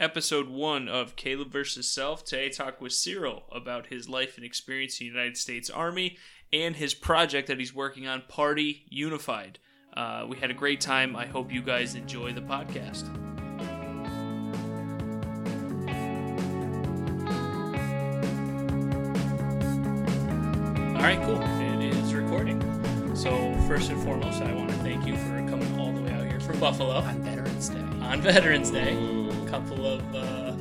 episode one of Caleb versus Self. Today, I talk with Cyril about his life and experience in the United States Army and his project that he's working on, Party Unified. Uh, we had a great time. I hope you guys enjoy the podcast. All right, cool. It is recording. So, first and foremost, I want to thank you for coming all the way out here from Buffalo on Veterans Day. on Veterans Day. Couple of uh,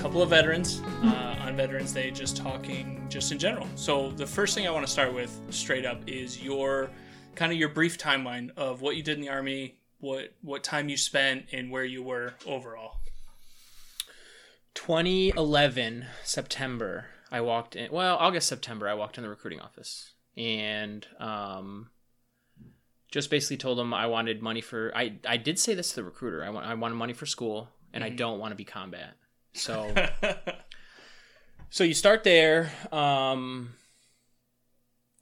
couple of veterans uh, on Veterans Day, just talking, just in general. So the first thing I want to start with, straight up, is your kind of your brief timeline of what you did in the army, what what time you spent, and where you were overall. 2011 September, I walked in. Well, August September, I walked in the recruiting office and um, just basically told them I wanted money for. I I did say this to the recruiter. I want I wanted money for school, and I don't want to be combat. So so you start there. Um,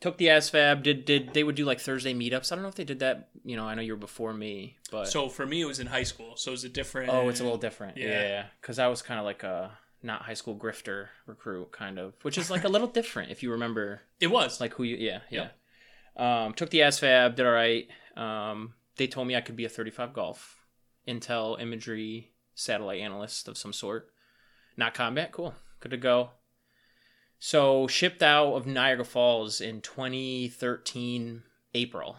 took the ASVAB. Did did they would do like Thursday meetups? I don't know if they did that. You know, I know you were before me, but so for me, it was in high school, so it was a different. Oh, it's a little different. Yeah. Yeah, because I was kind of like a not high school grifter recruit, kind of, which is like a little different if you remember, It was like who you. Yeah, yeah. Yep. Um, took the ASVAB, did all right. Um, they told me I could be a 35 golf, intel imagery satellite analyst of some sort. Not combat, cool, good to go. So shipped out of Niagara Falls in 2013 April.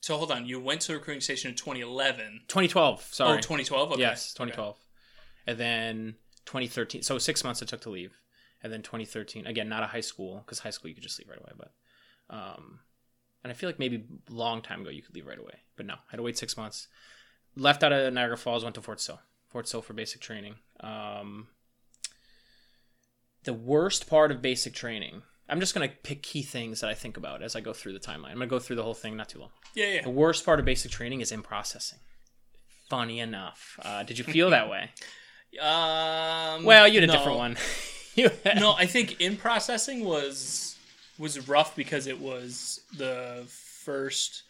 so. Hold on, you went to the recruiting station in 2011. 2012, sorry. Oh, 2012. Okay. Yes, Okay. 2012. And then 2013. So six months it took to leave. And then 2013. Again, not a high school because high school you could just leave right away. But, um, and I feel like maybe a long time ago you could leave right away. But no, I had to wait six months. Left out of Niagara Falls, went to Fort Sill. Fort Sill for basic training. Um, the worst part of basic training. I'm just gonna pick key things that I think about as I go through the timeline. I'm gonna go through the whole thing, not too long. Yeah, yeah. The worst part of basic training is in processing. Funny enough, uh, did you feel that way? Um. Well, you had a no. different one. Had- no, I think in processing was was rough because it was the first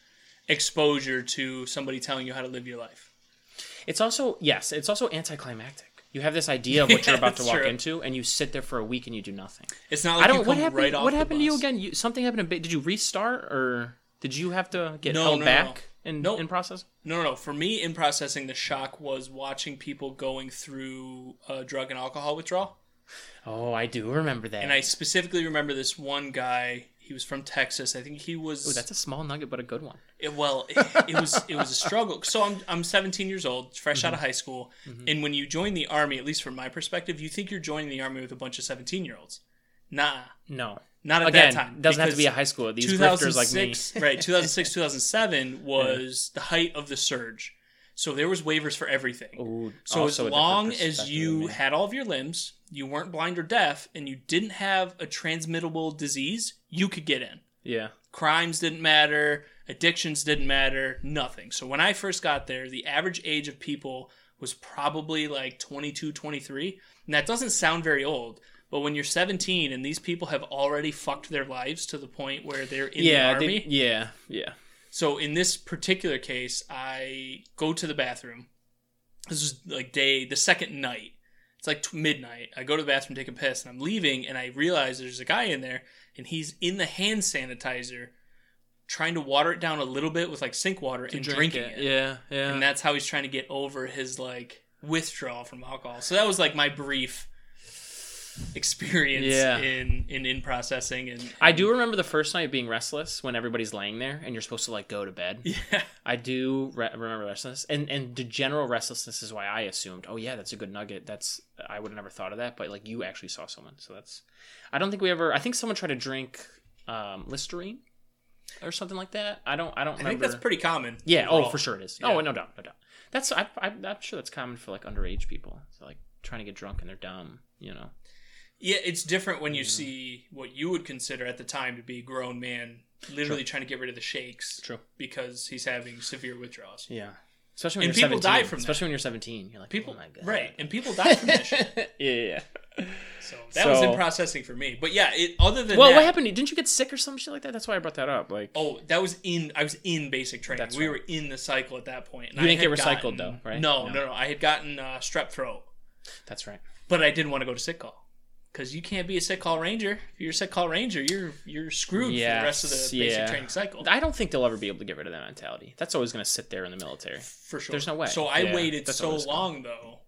exposure to somebody telling you how to live your life. It's also yes, it's also anticlimactic. You have this idea of what you're about to walk true. into, and you sit there for a week and you do nothing. It's not like I don't. you What come happened? right off what happened to you again? You, something happened. In, did you restart or did you have to get No, held no, no, back in Nope. in process? No, no, no. For me, in processing, the shock was watching people going through uh, drug and alcohol withdrawal. Oh, I do remember that. And I specifically remember this one guy. He was from Texas. I think he was. Ooh, that's a small nugget, but a good one. It, well, it, it was it was a struggle. So I'm I'm 17 years old, fresh Mm-hmm. out of high school, and when you join the army, at least from my perspective, you think you're joining the army with a bunch of 17 year olds. Nah, No, not at again, that time. doesn't have to be a high school. These grifters like me. right? 2006, 2007 was the height of the surge. So there was waivers for everything. Ooh, So as also a different long as you had all of your limbs, you weren't blind or deaf, and you didn't have a transmittable disease, you could get in yeah, crimes didn't matter, addictions didn't matter, nothing. So when I first got there, the average age of people was probably like 22, 23. And that doesn't sound very old, but when you're 17 and these people have already fucked their lives to the point where they're in yeah, the they- army. yeah, yeah. So in this particular case, I go to the bathroom. This is like day, the second night. It's like t- midnight. I go to the bathroom, take a piss, and I'm leaving, and I realize there's a guy in there, and he's in the hand sanitizer, trying to water it down a little bit with like sink water and Drink drinking it. Yeah, yeah. And that's how he's trying to get over his like withdrawal from alcohol. So that was like my brief experience Yeah. in, in in processing and, I do remember the first night being restless when everybody's laying there and you're supposed to like go to bed. yeah I do re- remember restlessness, and and the general restlessness is why I assumed, oh yeah, that's a good nugget. That's I would have never thought of that, but like you actually saw someone, so that's. I don't think we ever. I think someone tried to drink um, Listerine or something like that. I don't. I don't I remember. think that's pretty common. yeah. overall. Oh, for sure it is. Yeah. Oh, no doubt, no doubt. That's I, I, I'm sure that's common for like underage people. So like trying to get drunk and they're dumb. You know. Yeah, it's different when you see what you would consider at the time to be a grown man literally trying to get rid of the shakes True. because he's having severe withdrawals. Yeah. Especially when And you're people 17. die from that. Especially when you're 17. You're like, People, oh my god. right? And people die from that shit. yeah, yeah. yeah. So that was in processing for me. But yeah, it other than Well, that, what happened? Didn't you get sick or some shit like that? That's why I brought that up. Like, Oh, that was in. I was in basic training. That's we right. were in the cycle at that point. And You I didn't get recycled, gotten- though, right? No, No. no, no. I had gotten uh, strep throat. That's right. but I didn't want to go to sick call because you can't be a sick call ranger. If you're a sick call ranger, you're you're screwed for the rest of the Yes, basic yeah. training cycle. I don't think they'll ever be able to get rid of that mentality. That's always going to sit there in the military. For sure. There's no way. So I Yeah, waited so long though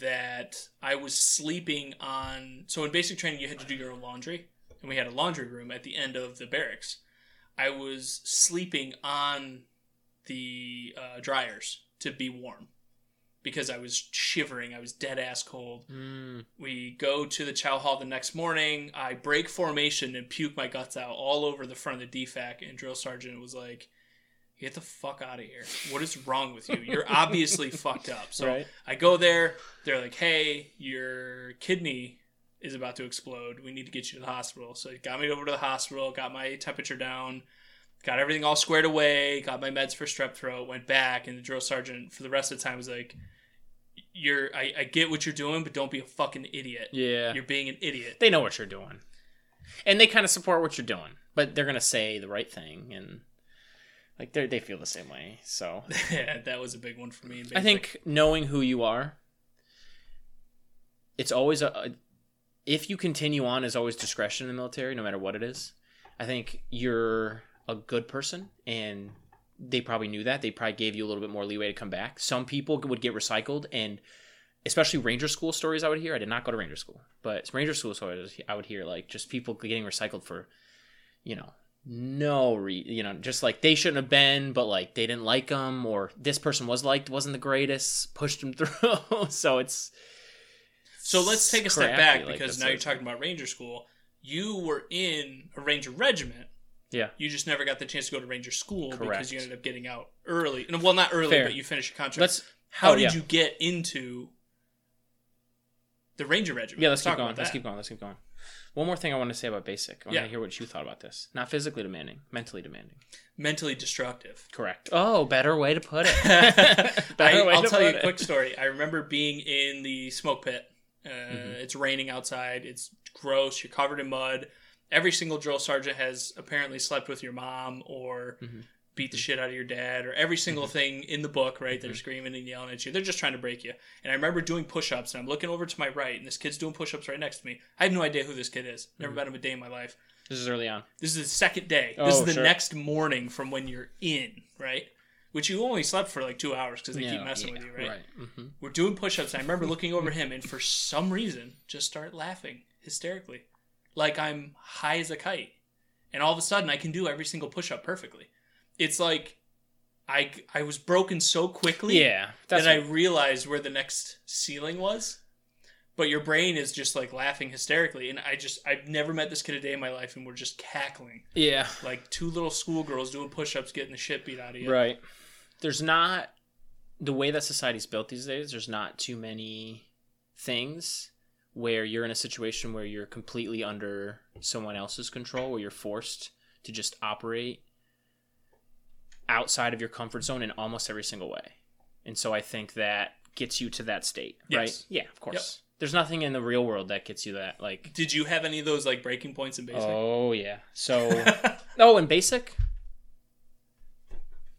that I was sleeping on. So in basic training, you had to do your own laundry, and we had a laundry room at the end of the barracks. I was sleeping on the uh, dryers to be warm because I was shivering. I was dead ass cold. Mm, We go to the chow hall the next morning. I break formation and puke my guts out all over the front of the DFAC. And drill sergeant was like, "Get the fuck out of here! What is wrong with you? You're obviously fucked up." So Right. I go there. They're like, "Hey, your kidney is about to explode. We need to get you to the hospital." So they got me over to the hospital. Got my temperature down. Got everything all squared away. Got my meds for strep throat. Went back, and the drill sergeant for the rest of the time was like, "You're. I, I get what you're doing, but don't be a fucking idiot. yeah. You're being an idiot." They know what you're doing. And they kind of support what you're doing, but they're going to say the right thing and like they they feel the same way. So, yeah, that was a big one for me. in I think knowing who you are it's always a, a if you continue on is always discretion in the military no matter what it is. I think you're a good person and they probably knew that. They probably gave you a little bit more leeway to come back. Some people would get recycled and especially ranger school stories I would hear. I did not go to ranger school, but ranger school stories I would hear like just people getting recycled for, you know, no re you know just like they shouldn't have been but like they didn't like them or this person was liked wasn't the greatest pushed them through so it's So let's take a step crappy, back because now you're talking about Ranger School. You were in a Ranger regiment. Yeah You just never got the chance to go to Ranger School because you ended up getting out early. And well, not early, Fair. but you finished your contract. let's How oh, did yeah. you get into the Ranger regiment? yeah let's, keep going let's that. keep going let's keep going one more thing i want to say about basic i want Yeah. to hear what you thought about this not physically demanding mentally demanding Mentally destructive. correct oh better way to put it I, way I'll to tell you a it. quick story. I remember being in the smoke pit. Uh, Mm-hmm. It's raining outside. It's gross. You're covered in mud. Every single drill sergeant has apparently slept with your mom or Mm-hmm. beat the shit out of your dad or every single thing in the book, right? They're screaming and yelling at you. They're just trying to break you. And I remember doing push ups and I'm looking over to my right and this kid's doing push ups right next to me. I have no idea who this kid is. Never Mm-hmm. met him a day in my life. this is early on This is the second day. this Oh, is the sure. next morning from when you're in, right? Which you only slept for like two hours because they keep messing yeah, with you, right? hmm We're doing push-ups. And I remember looking over him, and for some reason, just start laughing hysterically, like I'm high as a kite. And all of a sudden, I can do every single push-up perfectly. It's like I I was broken so quickly yeah that I realized where the next ceiling was. But your brain is just like laughing hysterically, and I just I've never met this kid a day in my life, and we're just cackling yeah like two little schoolgirls doing push-ups, getting the shit beat out of you. Right. There's not the way that society's built these days. There's not too many things where you're in a situation where you're completely under someone else's control, where you're forced to just operate outside of your comfort zone in almost every single way. And so I think that gets you to that state, right? Yeah, of course. There's nothing in the real world that gets you that like Did you have any of those like breaking points in basic? Oh yeah. So Oh, in basic?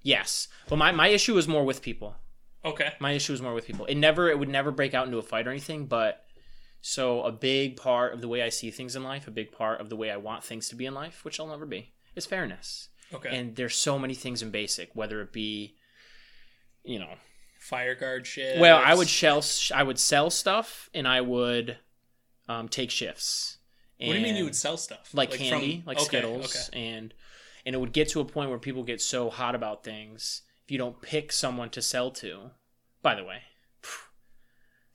Yes. But my, my issue is more with people. okay. My issue is more with people. It never it would never break out into a fight or anything, but so a big part of the way I see things in life, a big part of the way I want things to be in life, which I'll never be, is fairness. Okay. And there's so many things in basic, whether it be you know, Fire guard shit. well, I would shell I would sell stuff and I would um, take shifts. What do you mean you would sell stuff? like, from- candy, like okay, Skittles, and and it would get to a point where people get so hot about things if you don't pick someone to sell to. By the way,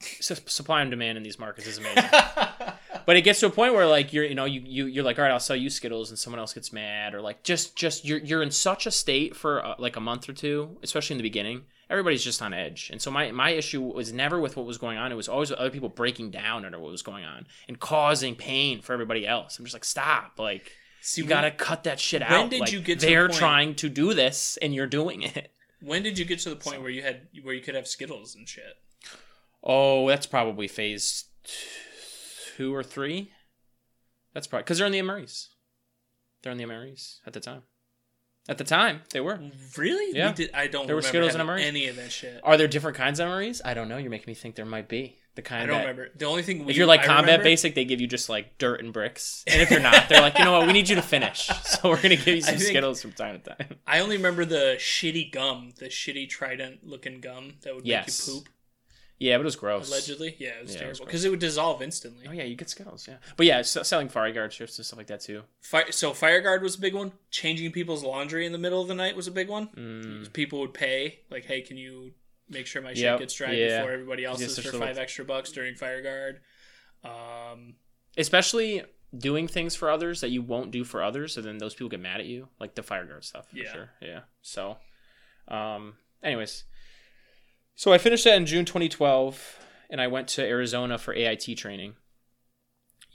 supply and demand in these markets is amazing. But it gets to a point where like you're you know you, you you're like all right I'll sell you Skittles and someone else gets mad or like just just you're you're in such a state for uh, like a month or two, especially in the beginning. Everybody's just on edge, and so my my issue was never with what was going on. It was always with other people breaking down under what was going on and causing pain for everybody else. I'm just like stop, like See, you when- gotta cut that shit out. when did Like, you get to they're point- trying to do this and you're doing it. When did you get to the point where you had where you could have Skittles and shit? Oh, that's probably phase two or three. That's probably because they're in the MREs. They're in the MREs at the time. At the time, they were. Really? Yeah. We did, I don't There were Skittles and having MREs. any of that shit. Are there different kinds of MREs? I don't know. You're making me think there might be. The kind I don't that- remember. The only thing we, If you're like I combat remember- basic, they give you just like dirt and bricks. And if you're not, they're like, you know what, we need you to finish. So we're gonna give you some think- Skittles from time to time. I only remember the shitty gum, the shitty trident looking gum that would Yes. make you poop. Yeah, but it was gross. Allegedly, yeah, it was Yeah, terrible because it would dissolve instantly. Oh yeah, you get Skittles. Yeah, but yeah, s- selling fire guard shifts and stuff like that too. Fire, so fire guard was a big one. Changing people's laundry in the middle of the night was a big one. Mm, People would pay like, "Hey, can you make sure my shit Yep, gets dried yeah. before everybody else's for little- five extra bucks during fire guard?" Um, especially doing things for others that you won't do for others, and then those people get mad at you, like the fire guard stuff. For Yeah. sure. Yeah. So, um, anyways, so I finished that in June 2012, and I went to Arizona for AIT training.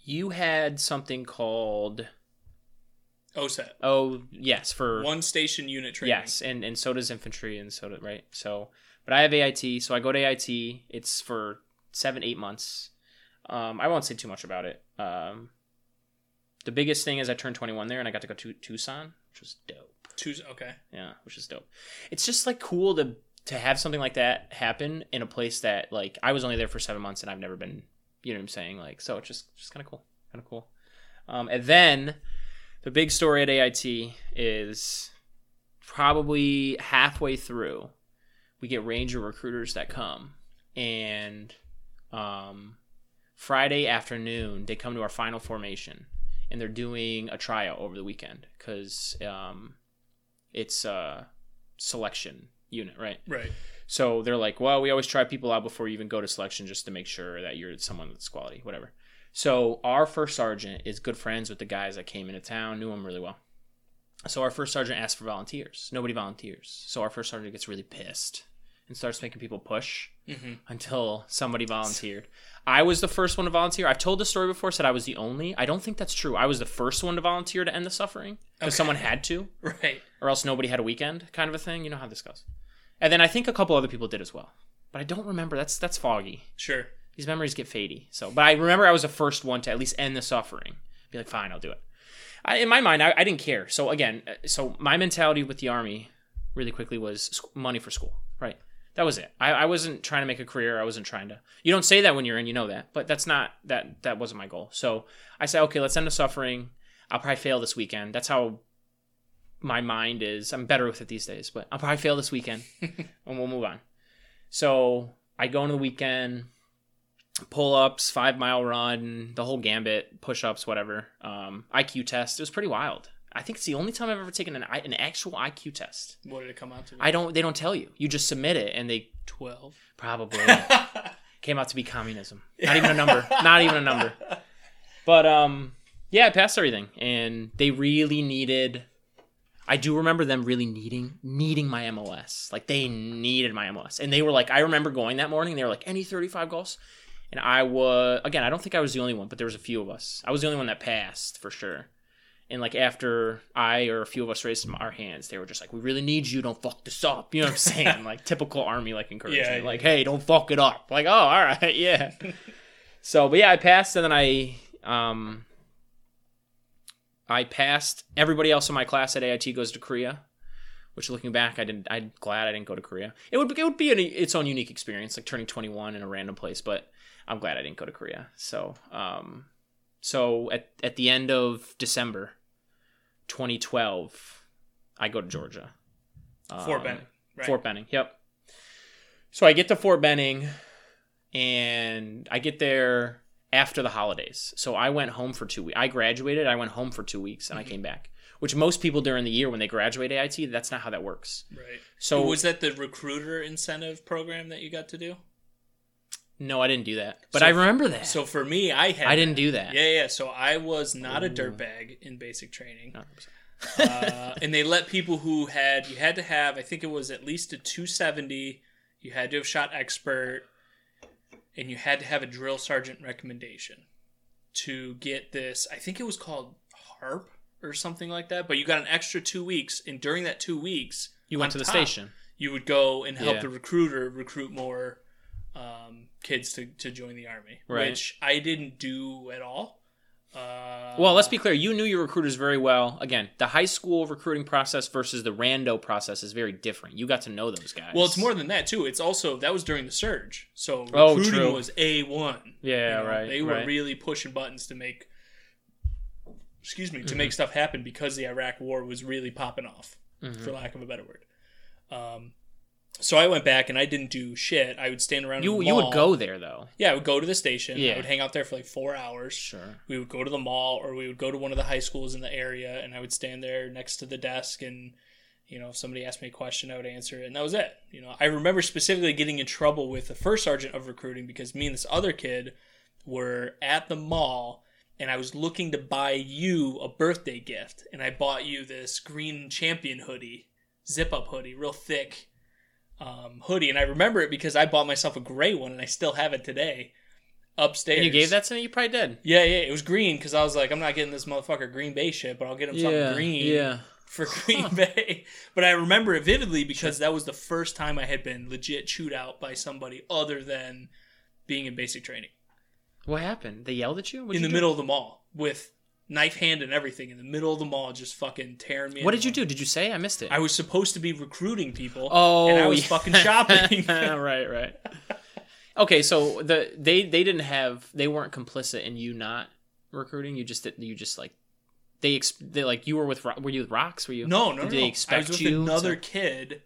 You had something called OSUT, oh yes for one station unit training. Yes, and and so does infantry, and so do, right. So, but I have AIT, so I go to AIT. It's for seven, eight months. Um, I won't say too much about it. Um, the biggest thing is I turned twenty one there, and I got to go to Tucson, which was dope. Tucson, Okay. Yeah, which is dope. It's just like cool to to have something like that happen in a place that like I was only there for seven months, and I've never been. You know what I'm saying? Like, so it's just just kind of cool, kind of cool. Um, and then the big story at AIT is probably halfway through, we get Ranger recruiters that come, and um, Friday afternoon they come to our final formation, and they're doing a tryout over the weekend because um, it's a selection unit, right? Right. So they're like, well, we always try people out before you even go to selection just to make sure that you're someone that's quality, whatever. So our first sergeant is good friends with the guys that came into town, knew them really well. So our first sergeant asked for volunteers. Nobody volunteers. So our first sergeant gets really pissed and starts making people push hmm until somebody volunteered. I was the first one to volunteer. I've told the story before, said I was the only. I don't think that's true. I was the first one to volunteer to end the suffering because Okay. someone had to Right. or else nobody had a weekend kind of a thing. You know how this goes. And then I think a couple other people did as well. But I don't remember. That's that's foggy. Sure. These memories get fadey. So, but I remember I was the first one to at least end the suffering. Be like, fine, I'll do it. I, in my mind, I, I didn't care. So again, uh, so my mentality with the army, really quickly, was money for school. Right. That was it. I, I wasn't trying to make a career. I wasn't trying to. You don't say that when you're in. You know that. But that's not that. That wasn't my goal. So I said, okay, let's end the suffering. I'll probably fail this weekend. That's how my mind is. I'm better with it these days, but I'll probably fail this weekend and we'll move on. So I go into the weekend, pull ups, five mile run, the whole gambit, push ups, whatever. Um, IQ test. It was pretty wild. I think it's the only time I've ever taken an an actual IQ test. What did it come out to? I don't. They don't tell you. You just submit it, and they Twelve. probably came out to be communism. Not even a number. Not even a number. But um, yeah, I passed everything, and they really needed. I do remember them really needing needing my MOS. Like they needed my MOS, and they were like, I remember going that morning. They were like, any thirty five golfs, and I was again. I don't think I was the only one, but there was a few of us. I was the only one that passed for sure. And like after I or a few of us raised our hands, they were just like, "We really need you. Don't fuck this up." You know what I'm saying? like typical army like encouragement. Yeah, yeah. Like, hey, don't fuck it up. Like, oh, all right, yeah. so, but yeah, I passed, and then I um I passed. Everybody else in my class at AIT goes to Korea, which looking back, I didn't. I'm glad I didn't go to Korea. It would it would be an, its own unique experience, like turning 21 in a random place. But I'm glad I didn't go to Korea. So um, so at at the end of December, 2012, I go to Georgia. Fort Um, Benning. Right. Fort Benning. Yep. So I get to Fort Benning, and I get there after the holidays. So I went home for two weeks. I graduated. I went home for two weeks, and I came back. Which most people during the year when they graduate AIT, that's not how that works. Right. So was that the recruiter incentive program that you got to do? No, I didn't do that, but So- I remember that. So for me, I had. I didn't do that. Yeah, yeah. So I was not a Ooh. dirtbag in basic training, uh, and they let people who had you had to have. I think it was at least a 270. You had to have shot expert, and you had to have a drill sergeant recommendation to get this. I think it was called harp or something like that. But you got an extra two weeks, and during that two weeks, You went to the top, station. You would go and help Yeah. the recruiter recruit more um, kids to, to join the army, Right. which I didn't do at all. Uh, Well, let's be clear. You knew your recruiters very well. Again, the high school recruiting process versus the rando process is very different. You got to know those guys. Well, it's more than that too. It's also that was during the surge, so Oh, recruiting true. was a one. Yeah, right, They were right. really pushing buttons to make, excuse me, to Mm-hmm. make stuff happen because the Iraq War was really popping off, Mm-hmm. for lack of a better word. Um, so I went back and I didn't do shit. I would stand around. you you would go there though. Yeah, I would go to the station. Yeah. I would hang out there for like four hours. Sure. We would go to the mall or we would go to one of the high schools in the area and I would stand there next to the desk and you know, if somebody asked me a question, I would answer it, and that was it. You know, I remember specifically getting in trouble with the first sergeant of recruiting because me and this other kid were at the mall, and I was looking to buy you a birthday gift, and I bought you this green champion hoodie, zip up hoodie, real thick um, hoodie, and I remember it because I bought myself a gray one, and I still have it today upstairs. And you gave that to me. You probably did. Yeah, yeah, it was green because I was like, I'm not getting this motherfucker Green Bay shit, but I'll get him something green Yeah. for Green Bay. But I remember it vividly because that was the first time I had been legit chewed out by somebody other than being in basic training What happened? They yelled at you What'd in you the do? middle of the mall with knife hand and everything in the middle of the mall, just fucking tearing me. What did you do? Did you say? I missed it. I was supposed to be recruiting people. oh, and I was yeah. fucking shopping. right, right. Okay, so the they they didn't have they weren't complicit in you not recruiting. You just did- you just like they they like you were with were you with Rocks? Were you no, no, no. They no. I was with you another to- kid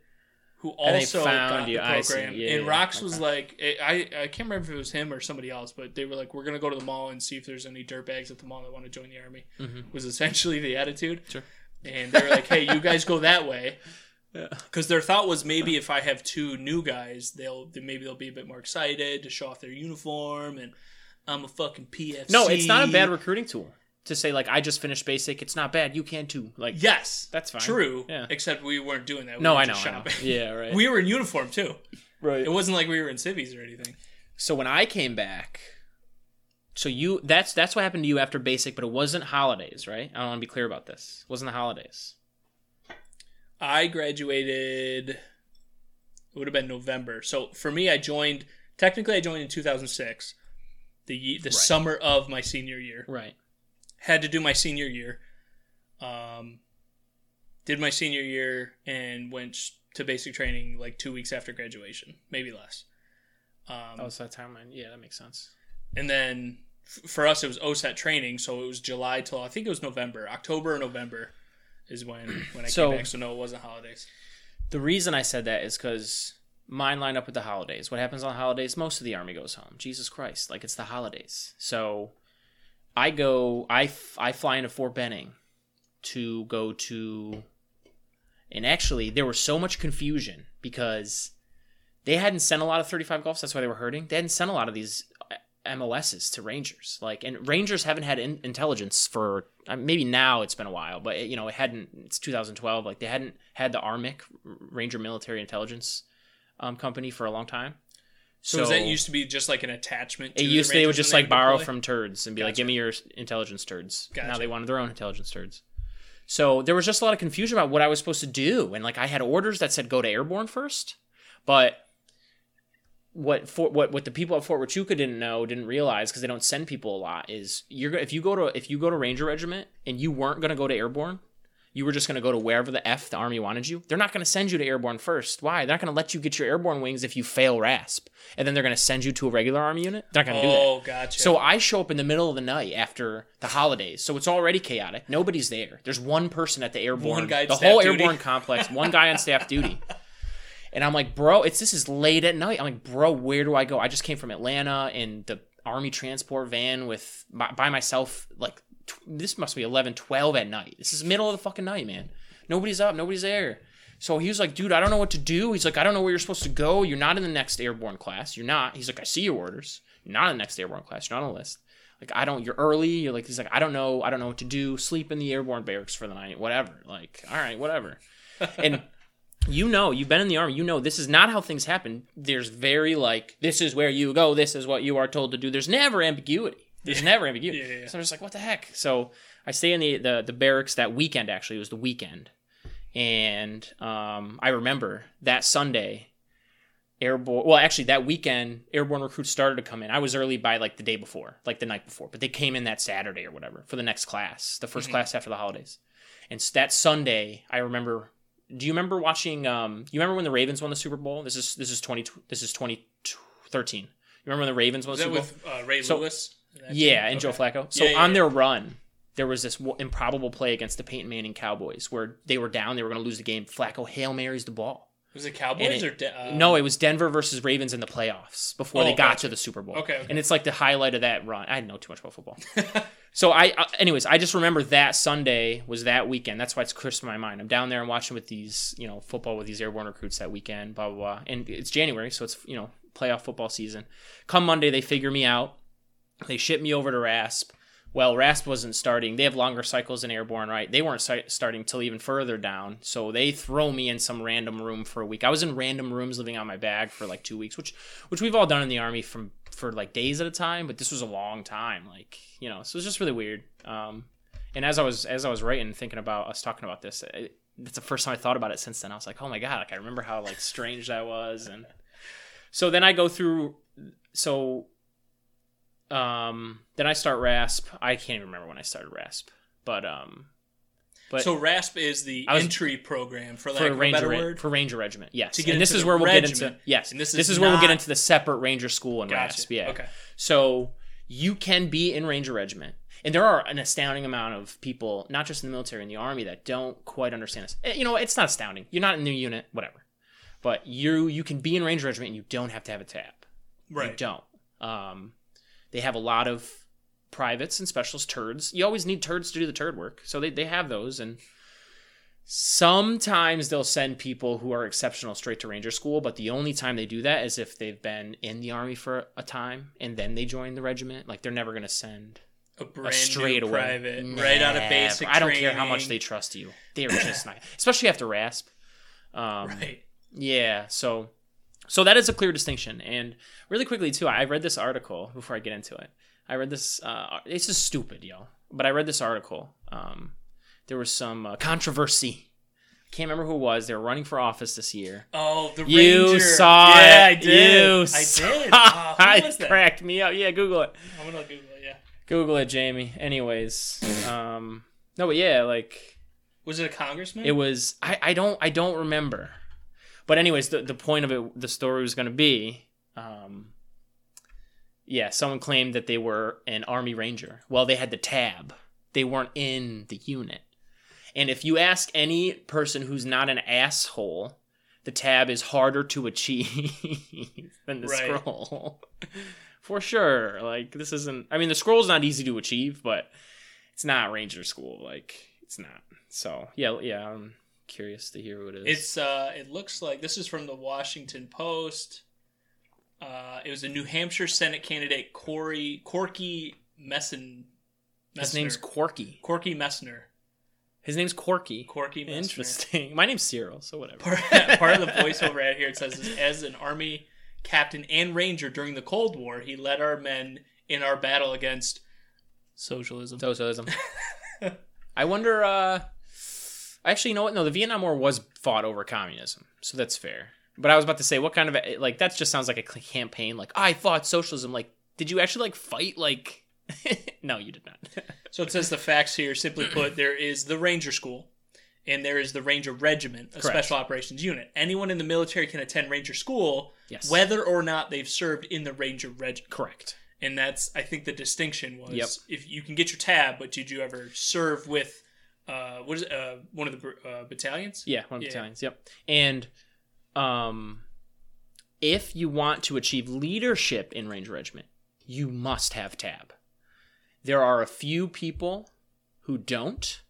who also found got the program. Yeah, and yeah, Rox was like, I I can't remember if it was him or somebody else, but they were like, we're gonna go to the mall and see if there's any dirtbags at the mall that want to join the army. Mhm. Was essentially the attitude. Sure. And they were like, hey, you guys go that way. Yeah. Because their thought was maybe if I have two new guys, they'll maybe they'll be a bit more excited to show off their uniform and I'm a fucking PFC. No, it's not a bad recruiting tool to say like I just finished basic. It's not bad. You can too. Like Yes, That's fine. True. Yeah. Except we weren't doing that. We no, I know, just I know. Yeah, right. We were in uniform too. right. It wasn't like we were in civvies or anything. So when I came back, so you that's that's what happened to you after basic, but it wasn't holidays, right? I want to be clear about this. It wasn't the holidays. I graduated. It would have been November. So for me, I joined. Technically, I joined in 2006, the the Right. summer of my senior year. Right. Had to do my senior year. Um, did my senior year and went to basic training like two weeks after graduation, maybe less. Um, Oh, so that timeline. Yeah, that makes sense. and then f- for us, it was OSUT training, so it was July till I think it was November, October or November, is when when I So- came back. So no, it wasn't holidays. The reason I said that is because mine line up with the holidays. What happens on holidays? Most of the army goes home. Jesus Christ, like it's the holidays. So I go, I, I fly into Fort Benning to go to, and actually there was so much confusion because they hadn't sent a lot of 35 golfs. That's why they were hurting. They hadn't sent a lot of these uh, MOSs to Rangers. Like, and Rangers haven't had in- intelligence for uh, maybe now it's been a while, but it, you know it hadn't. It's 2012. Like they hadn't had the ARMIC Ranger Military Intelligence um, Company for a long time. So, was that used to be just like an attachment? To it used they would just like borrow deploy? from turds and be like, "Give me your intelligence turds." Now they wanted their own intelligence turds. So there was just a lot of confusion about what I was supposed to do, and like I had orders that said go to airborne first, but what for what what the people at Fort Huachuca didn't know, didn't realize because they don't send people a lot is you're if you go to if you go to Ranger Regiment and you weren't going to go to airborne, you were just going to go to wherever the F the Army wanted you. They're not going to send you to airborne first. Why? They're not going to let you get your airborne wings if you fail RASP, and then they're going to send you to a regular Army unit. They're not going to do that. Oh, gotcha. So I show up in the middle of the night after the holidays, so it's already chaotic. Nobody's there. There's one person at the airborne, One guy the whole duty. airborne complex, one guy on staff duty. And I'm like, bro, it's this is late at night. I'm like, bro, where do I go? I just came from Atlanta in the army transport van with by, by myself. Like, this must be 11, 12 at night. This is middle of the fucking night, man. Nobody's up. Nobody's there. So he was like, dude, I don't know what to do. He's like, I don't know where you're supposed to go. You're not in the next airborne class. You're not. He's like, I see your orders. You're not in the next airborne class. You're not on the list. Like, I don't, you're early. You're like, he's like, I don't know. I don't know what to do. Sleep in the airborne barracks for the night. Whatever. Like, all right, whatever. And you know, you've been in the army. You know, this is not how things happen. There's very like, this is where you go. This is what you are told to do. There's never ambiguity. There's never ambiguity. Yeah, yeah. So I'm just like, what the heck? So I stay in the, the, the barracks that weekend, actually. It was the weekend. And um, I remember that Sunday, airborne. Well, actually, that weekend, airborne recruits started to come in. I was early by like the day before, like the night before, but they came in that Saturday or whatever for the next class, the 1st Mhm. class after the holidays. And that Sunday, I remember. Do you remember watching? Um, you remember when the Ravens won the Super Bowl? This is this is twenty this is twenty thirteen. You remember when the Ravens won Was the Super Bowl? with uh, Ray So- Lewis? Yeah, and Joe Okay. Flacco. So Yeah, yeah, on yeah. their run, there was this w- improbable play against the Peyton Manning Cowboys where they were down, they were going to lose the game. Flacco hail marys the ball. Was it Cowboys And or De- uh, no, it was Denver versus Ravens in the playoffs before Oh, they got gotcha. to the Super Bowl. Okay, okay. and it's like the highlight of that run. I know too much about football. So I, uh, anyways, I just remember that Sunday was that weekend. That's why it's crisp in my mind. I'm down there and watching with these, you know, football with these airborne recruits that weekend. Blah blah blah. And it's January, so it's you know playoff football season. Come Monday, they figure me out. They ship me over to RASP. Well, RASP wasn't starting. They have longer cycles than airborne, right? They weren't starting till even further down. So they throw me in some random room for a week. I was in random rooms living on my bag for like two weeks, which which we've all done in the army from for like days at a time. But this was a long time, like you know. So it was just really weird. Um, and as I was as I was writing, thinking about us talking about this, it, it's the first time I thought about it since then. I was like, oh my god, like I remember how like strange that was, and so then I go through. So um, then I start RASP. I can't even remember when I started RASP, but um, but so RASP is the was- entry program for a Ranger better word. for Ranger Regiment, yes. To get and this is where we'll get into regiment. yes. And this is this is is where we'll get into the separate Ranger School and Gotcha. RASP. Yeah. Okay. So you can be in Ranger Regiment. And there are an astounding amount of people, not just in the military, in the army, that don't quite understand this. Eh, You know, it's not astounding. You're not in the unit, whatever. But you you can be in Ranger Regiment and you don't have to have a tab. You Right. don't. Um, they have a lot of privates and specialist turds. You always need turds to do the turd work, so they, they have those. And sometimes they'll send people who are exceptional straight to Ranger School, but the only time they do that is if they've been in the army for a time and then they join the regiment. Like they're never going to send A a straight new away private, right out of basic. I don't care how much they trust you. They're just not, especially after RASP. Um, Right. yeah, so so that is a clear distinction. And really quickly too, I read this article before I get into it. I read this. Uh, it's just stupid, yo. But I read this article. Um, there was some uh, controversy. Can't remember who it was. They were running for office this year. Oh, the You Ranger. saw yeah, it. I did. You I did. Uh, cracked me up. Yeah, Google it. I'm gonna Google it. Yeah. Google it, Jamie. Anyways, um, no, but yeah, like Was it a congressman? it was. I, I don't I don't remember. But anyways, the the point of it, the story was going to be, um, yeah, someone claimed that they were an army ranger. Well, they had the tab. They weren't in the unit. And if you ask any person who's not an asshole, the tab is harder to achieve than the Right. scroll. For sure. Like this isn't I mean the scroll's not easy to achieve, but it's not ranger school. Like it's not. So yeah, yeah, I'm curious to hear what it is. It's uh, it looks like this is from the Washington Post. Uh, it was a New Hampshire Senate candidate Corey Corky Messin. his name's Corky. Corky Messner. His name's Corky. Corky Messner. Interesting. My name's Cyril, so whatever. Part, part of the voiceover ad here it says as an army captain and ranger during the Cold War, he led our men in our battle against socialism. Socialism. I wonder. uh Actually, you know what? No, the Vietnam War was fought over communism, so that's fair. But I was about to say, what kind of like that just sounds like a campaign. Like I fought socialism. Like, did you actually like fight? Like, no, you did not. So it says the facts here. Simply put, there is the Ranger School, and there is the Ranger Regiment, a Correct. special operations unit. Anyone in the military can attend Ranger School, Yes. whether or not they've served in the Ranger Regiment. Correct. And that's, I think, the distinction was Yep. if you can get your tab, but did you ever serve with, uh, what is it, uh, one of the uh, battalions? Yeah, one of the Yeah. battalions. Yep. And um, if you want to achieve leadership in Ranger Regiment, you must have tab. There are a few people who don't,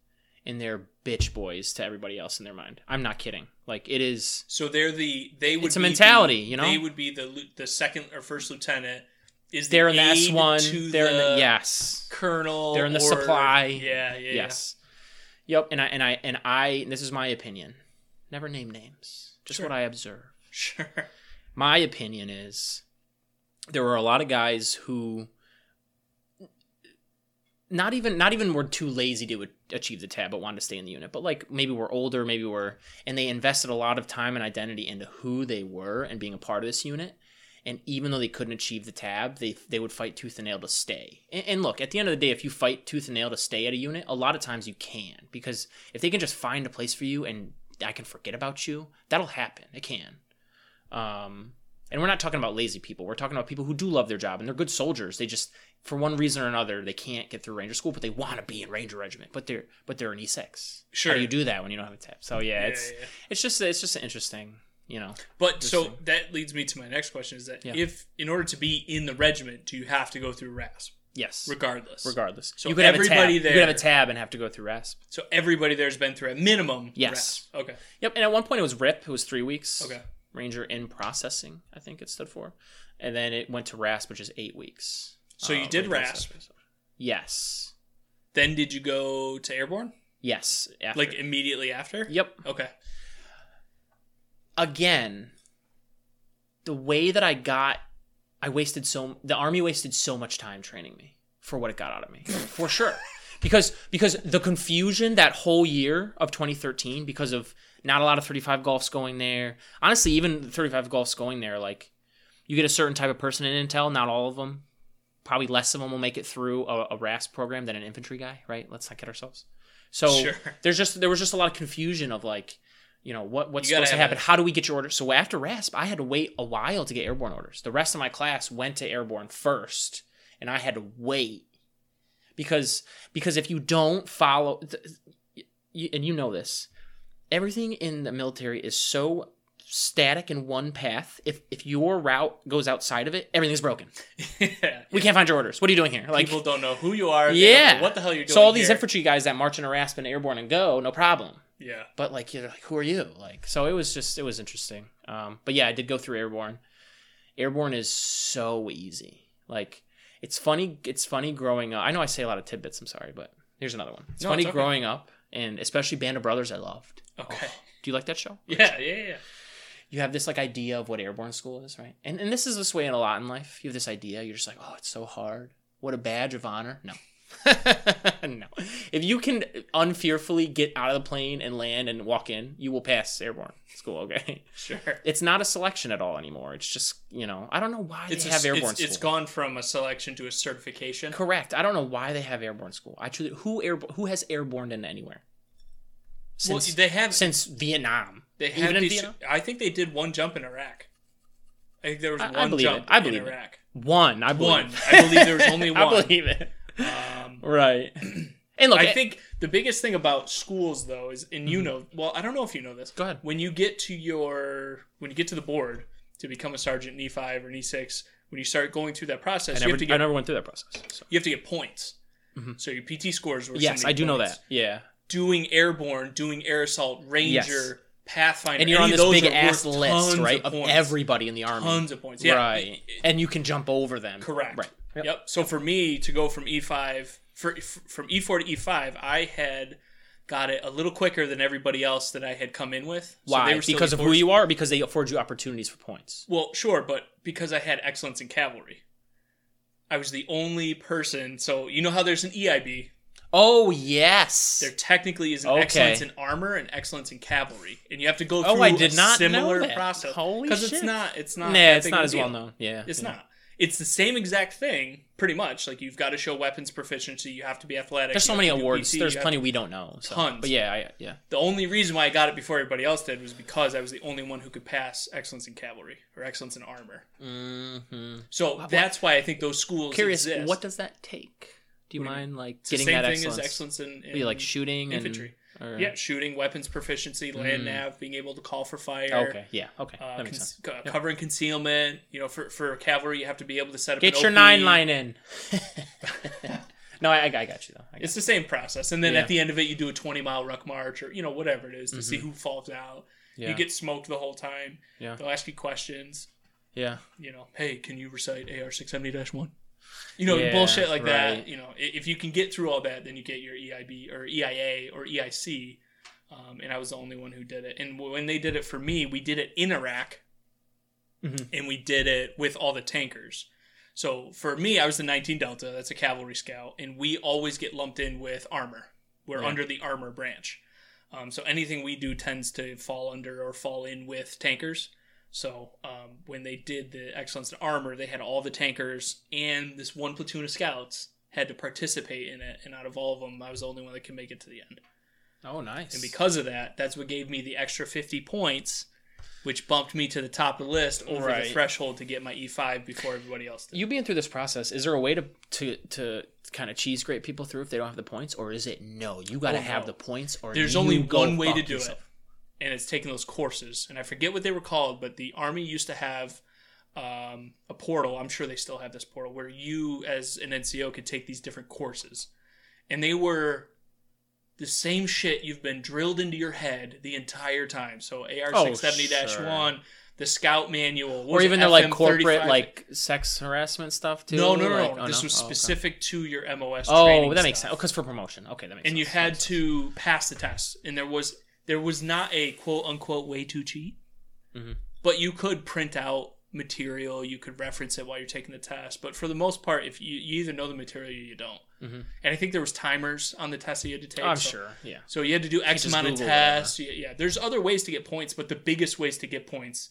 and they're bitch boys to everybody else in their mind. I'm not kidding. Like it is. So they're the they would It's a mentality, the- you know? They would be the the second or first lieutenant. Is the They're in the S one. They're in the the yes. colonel. They're in the or- supply. Yeah, yeah, yes. Yep. And I and I and I. And this is my opinion. Never name names. Just Sure. what I observe. Sure. my opinion is there were a lot of guys who not even not even we're too lazy to achieve the tab but wanted to stay in the unit but like maybe we're older maybe we're and they invested a lot of time and identity into who they were and being a part of this unit and even though they couldn't achieve the tab they they would fight tooth and nail to stay and, and look at the end of the day if you fight tooth and nail to stay at a unit a lot of times you can because if they can just find a place for you and i can forget about you that'll happen it can um and we're not talking about lazy people. We're talking about people who do love their job and they're good soldiers. They just, for one reason or another, they can't get through Ranger School, but they want to be in Ranger Regiment. But they're but they're an E6. Sure. How do you do that when you don't have a tab? So yeah, Yeah, it's yeah. it's just it's just interesting, you know. But so Interesting. that leads me to my next question: is that Yeah. if, in order to be in the regiment, do you have to go through RASP Yes. regardless? Regardless, So you could have a tab. everybody You could have a tab and have to go through RASP. So everybody there's been through a minimum. Yes. RASP. Okay. Yep. And at one point it was RIP. It was three weeks. Okay. Ranger in processing, I think it stood for, and then it went to RASP, which is eight weeks. So you Uh, did RASP. Yes. Then did you go to airborne? Yes. After. Like immediately after? Yep. Okay. Again, the way that I got, I wasted so the army wasted so much time training me for what it got out of me, for sure. Because because the confusion that whole year of 2013, because of not a lot of 35 golfs going there. Honestly, even 35 golfs going there, like you get a certain type of person in intel, not all of them. Probably less of them will make it through a, a RAS program than an infantry guy, right? Let's not kid ourselves. So Sure. there's just there was just a lot of confusion of like, you know, what what's supposed to happen? a- How do we get your orders? So after RASP, I had to wait a while to get airborne orders. The rest of my class went to airborne first, and I had to wait because because if you don't follow, and you know this, everything in the military is so static in one path. If if your route goes outside of it, everything's broken. yeah. We can't find your orders. What are you doing here? Like People don't know who you are. yeah, what the hell you're doing? So all these here. infantry guys that march in a rasp and airborne and go, no problem. Yeah. But like you're like, who are you? Like so it was just it was interesting. Um, but yeah, I did go through airborne. Airborne is so easy. Like it's funny. It's funny growing up. I know I say a lot of tidbits. I'm sorry, but here's another one. It's No, funny it's okay. growing up, and especially Band of Brothers. I loved. Okay. Do you like that show? Yeah. Yeah. Yeah. you have this like idea of what airborne school is, right? And and this is this way in a lot in life. You have this idea, you're just like, oh, it's so hard. What a badge of honor. No. no. If you can unfearfully get out of the plane and land and walk in, you will pass airborne school, okay? Sure. It's not a selection at all anymore. It's just, you know, I don't know why It's they a, have airborne it's, school. it's gone from a selection to a certification. Correct. I don't know why they have airborne school. I truly who air who has airborne in anywhere? Well, Since they have since Vietnam. they have even in these, Vietnam? I think they did one jump in Iraq. I think there was I- I one believe jump it. I in believe it. Iraq. One, I believe. One. I believe there was only one. I believe it. Um, Right. And look, I I think the biggest thing about schools, though, is, and you know, well, I don't know if you know this. Mm-hmm. Go ahead. When you get to your, when you get to the board to become a sergeant in E5 or an E6, when you start going through that process, I you never, have to I get never went through that process. So. you have to get points. So your PT scores were Yes, I do know that. Yeah. Doing airborne, doing air assault, ranger, Yes. pathfinder, And you're on this big ass list, right, Of, of everybody in the army. tons of points. Yeah, Right. And you can jump over them. Correct. Right. Yep. Yep. So for me to go from E5 for, from E4 to E5, I had got it a little quicker than everybody else that I had come in with. So Why? they were because of E4s. who you are, or because they afford you opportunities for points. Well, sure, but because I had excellence in cavalry, I was the only person. So you know how there's an EIB. Oh yes. There technically is an Okay. excellence in armor and excellence in cavalry, and you have to go through Oh, I did a not know similar that. process. Holy Because it's not. It's not. nah, it's not as well known. Yeah. It's yeah. not. It's the same exact thing, pretty much. Like you've got to show weapons proficiency. You have to be athletic. There's so many awards. PT, There's plenty to- we don't know. So. Tons. But yeah, I, yeah. The only reason why I got it before everybody else did was because I was the only one who could pass excellence in cavalry or excellence in armor. Mm-hmm. So that's why I think those schools Curious, exist. what does that take? Do you What mind like the getting same that thing excellence? as excellence in, in like shooting infantry. Yeah, shooting, weapons proficiency, land nav, being able to call for fire. Mm. Okay. Yeah. Okay. Uh, that makes cons- sense. co- Covering concealment. You know, for, for cavalry, you have to be able to set up. Get your OP. nine line in. no, I, I got you though. Got It's the same process, and then Yeah. at the end of it, you do a twenty mile ruck march, or you know whatever it is, to see who falls out. you. yeah. You get smoked the whole time. Yeah. They'll ask you questions. yeah. You know, hey, can you recite AR six seventy one? You know, Yeah, bullshit like that. You know, if you can get through all that, then you get your EIB or EIA or EIC. Um, and I was the only one who did it. And when they did it for me, we did it in Iraq, Mhm. and we did it with all the tankers. So for me, I was the 19 Delta. That's a cavalry scout, and we always get lumped in with armor. We're Yeah. under the armor branch. Um, so anything we do tends to fall under or fall in with tankers. So um, when they did the excellence in armor, they had all the tankers and this one platoon of scouts had to participate in it. And out of all of them, I was the only one that could make it to the end. Oh, nice. And because of that, that's what gave me the extra 50 points, which bumped me to the top of the list over Right. the threshold to get my E5 before everybody else did. you being through this process, is there a way to to to kind of cheese grate people through if they don't have the points, or is it no? You got to Oh, have no. the points, or There's only one way to do yourself. it, and it's taking those courses. And I forget what they were called, but the Army used to have um, a portal. I'm sure they still have this portal where you, as an NCO, could take these different courses. And they were the same shit you've been drilled into your head the entire time. So AR Oh, 670 1, the Scout Manual, Or even the like corporate like sex harassment stuff too. No, no, no, Like- no. oh, this was Oh, okay. specific to your MOS. Oh, training that makes stuff. sense. Because for promotion, okay, that makes sense. and sense. you had to pass the test and there was there was not a quote unquote way to cheat Mhm. but you could print out material you could reference it while you're taking the test but for the most part if you, you either know the material or you don't Mhm. and i think there was timers on the test that you had to take I'm so, sure. Yeah. so you had to do x amount of tests yeah, yeah there's other ways to get points but the biggest ways to get points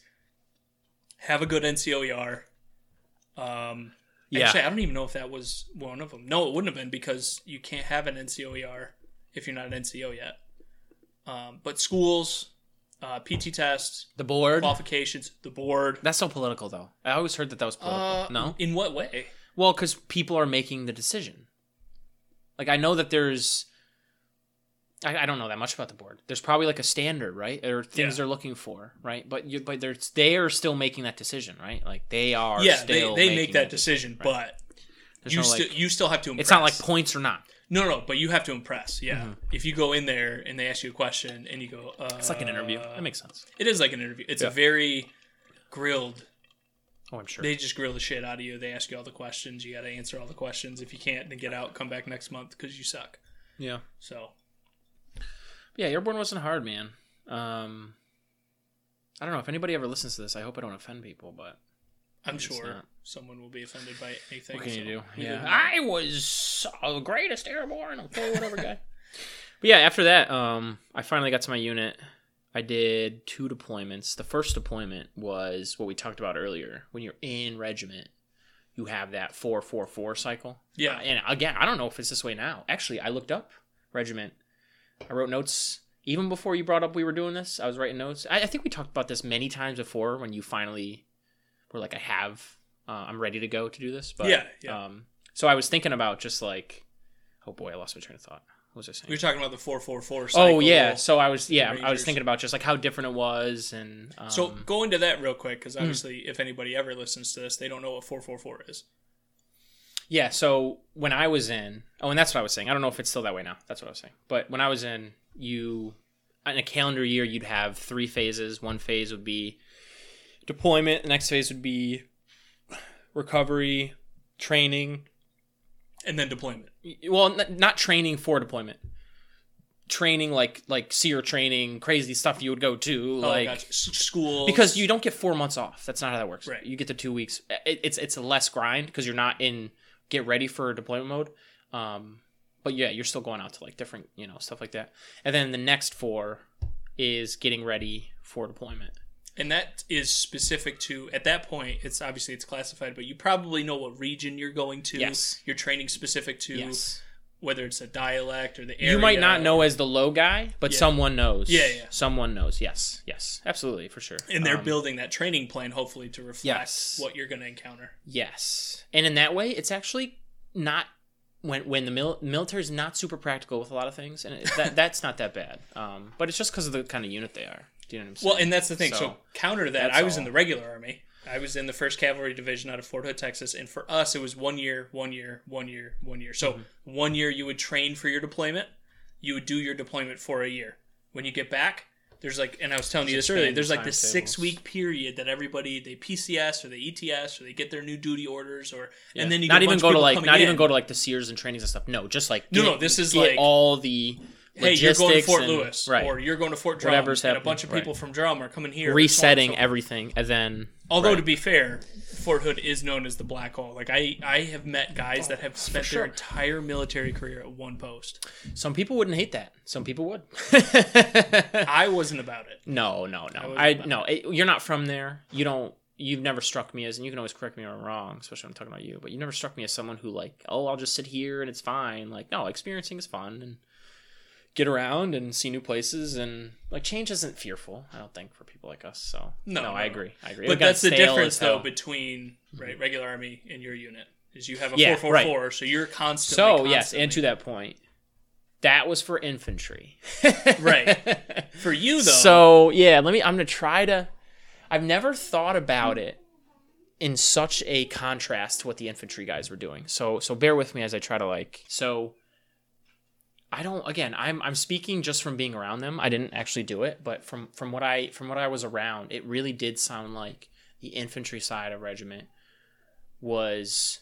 have a good ncoer um Yeah. Actually, I don't even know if that was one of them. No, it wouldn't have been because you can't have an NCOER if you're not an NCO yet. Um, but schools, uh, PT tests, the board. qualifications, the board. That's so political, though. I always heard that that was political. Uh, no. In what way? Well, because people are making the decision. Like I know that there's. I, I don't know that much about the board. There's probably like a standard, right, or things Yeah. they're looking for, right? But you, but they're they are still making that decision, right? Like they are. Yeah, they, still they making make that decision, right. but There's you no, still like- you still have to impress. It's not like points or not. No, no, but you have to impress. Yeah, Mhm. if you go in there and they ask you a question and you go, uh, It's like an interview. That makes sense. It is like an interview. It's Yeah. a very grilled Oh, I'm sure. They just grill the shit out of you. They ask you all the questions. You got to answer all the questions. If you can't, then get out. Come back next month because you suck. yeah. So Yeah, airborne wasn't hard, man. Um, I don't know if anybody ever listens to this. I hope I don't offend people, but I'm sure not. Someone will be offended by anything. what can you do? Yeah, I was the greatest airborne, okay, whatever guy. But yeah, after that, um, I finally got to my unit. I did two deployments. The first deployment was what we talked about earlier. When you're in regiment, you have that four four four cycle. Yeah. and again, I don't know if it's this way now. Actually, I looked up regiment. I wrote notes even before you brought up we were doing this. I was writing notes. I, I think we talked about this many times before when you finally were like, I have, uh, I'm ready to go to do this. But Yeah, yeah. Um, so I was thinking about just like, oh boy, I lost my train of thought. What was I saying? We were talking about the four four four. Oh yeah, so I was yeah, I was thinking about just like how different it was and um, So go into that real quick Hmm. because obviously, if anybody ever listens to this, they don't know what four four four is. Yeah, so when I was in, oh, and that's what I was saying. I don't know if it's still that way now. That's what I was saying. But when I was in, you, in a calendar year, you'd have three phases. One phase would be deployment. The next phase would be recovery, training. And then deployment. Well, n- not training for deployment. Training like like SERE training, crazy stuff you would go to, Oh, like gotcha. School. because you don't get four months off. That's not how that works. Right. You get the two weeks. It, it's it's less grind because you're not in get ready for deployment mode. Um, but yeah, you're still going out to like different you know stuff like that. And then the next four is getting ready for deployment. And that is specific to at that point. It's obviously it's classified, but you probably know what region you're going to. Yes. You're training specific to Yes. whether it's a dialect or the area. You might not know as the low guy, but Yeah. someone knows. Yeah, yeah. Someone knows. Yes. Yes. Absolutely for sure. and they're Um, building that training plan hopefully to reflect Yes. what you're going to encounter. Yes, and in that way, it's actually not when when the mil- military is not super practical with a lot of things, and it, that that's not that bad. Um, but it's just because of the kind of unit they are. Do you know what I'm saying? Well, and that's the thing. So, So, counter to that, I was all. in the regular army. I was in the First Cavalry Division out of Fort Hood, Texas, and for us, it was one year, one year, one year, one year. So Mm-hmm. one year you would train for your deployment. You would do your deployment for a year. When you get back, there's like, and I was telling you this earlier. There's like this timetables. six week period that everybody they PCS or they ETS or they get their new duty orders or, Yeah. and then you not even go to like not even go to like the SEREs and trainings and stuff. No, just like No, get- no, this is like- all the hey, you're going to Fort and- Lewis, right. or you're going to Fort Drum, Whatever's and a bunch of people right. from Drum are coming here, resetting everything, and then Although Right. to be fair, Fort Hood is known as the black hole. Like I, I have met guys that have oh, spent sure. their entire military career at one post. some people wouldn't hate that. Some people would. I wasn't about it. no, no, no. I about no. It, you're not from there. You don't. You've never struck me as, and you can always correct me if I'm wrong, especially when I'm talking about you. But you never struck me as someone who like, oh, I'll just sit here and it's fine. Like, no, experiencing is fun and get around and see new places and like change isn't fearful. I don't think for people like us. So No, no, no, I agree. I agree. But got that's the difference though between mm-hmm. right regular army and your unit is you have a Yeah, four four four, so you're constantly. So yes, and to that point, that was for infantry. Right. for you though. So yeah, let me. I'm gonna try to. I've never thought about it in such a contrast to what the infantry guys were doing. So so bear with me as I try to like. So I don't. Again, I'm I'm speaking just from being around them. I didn't actually do it, but from from what I from what I was around, it really did sound like the infantry side of regiment was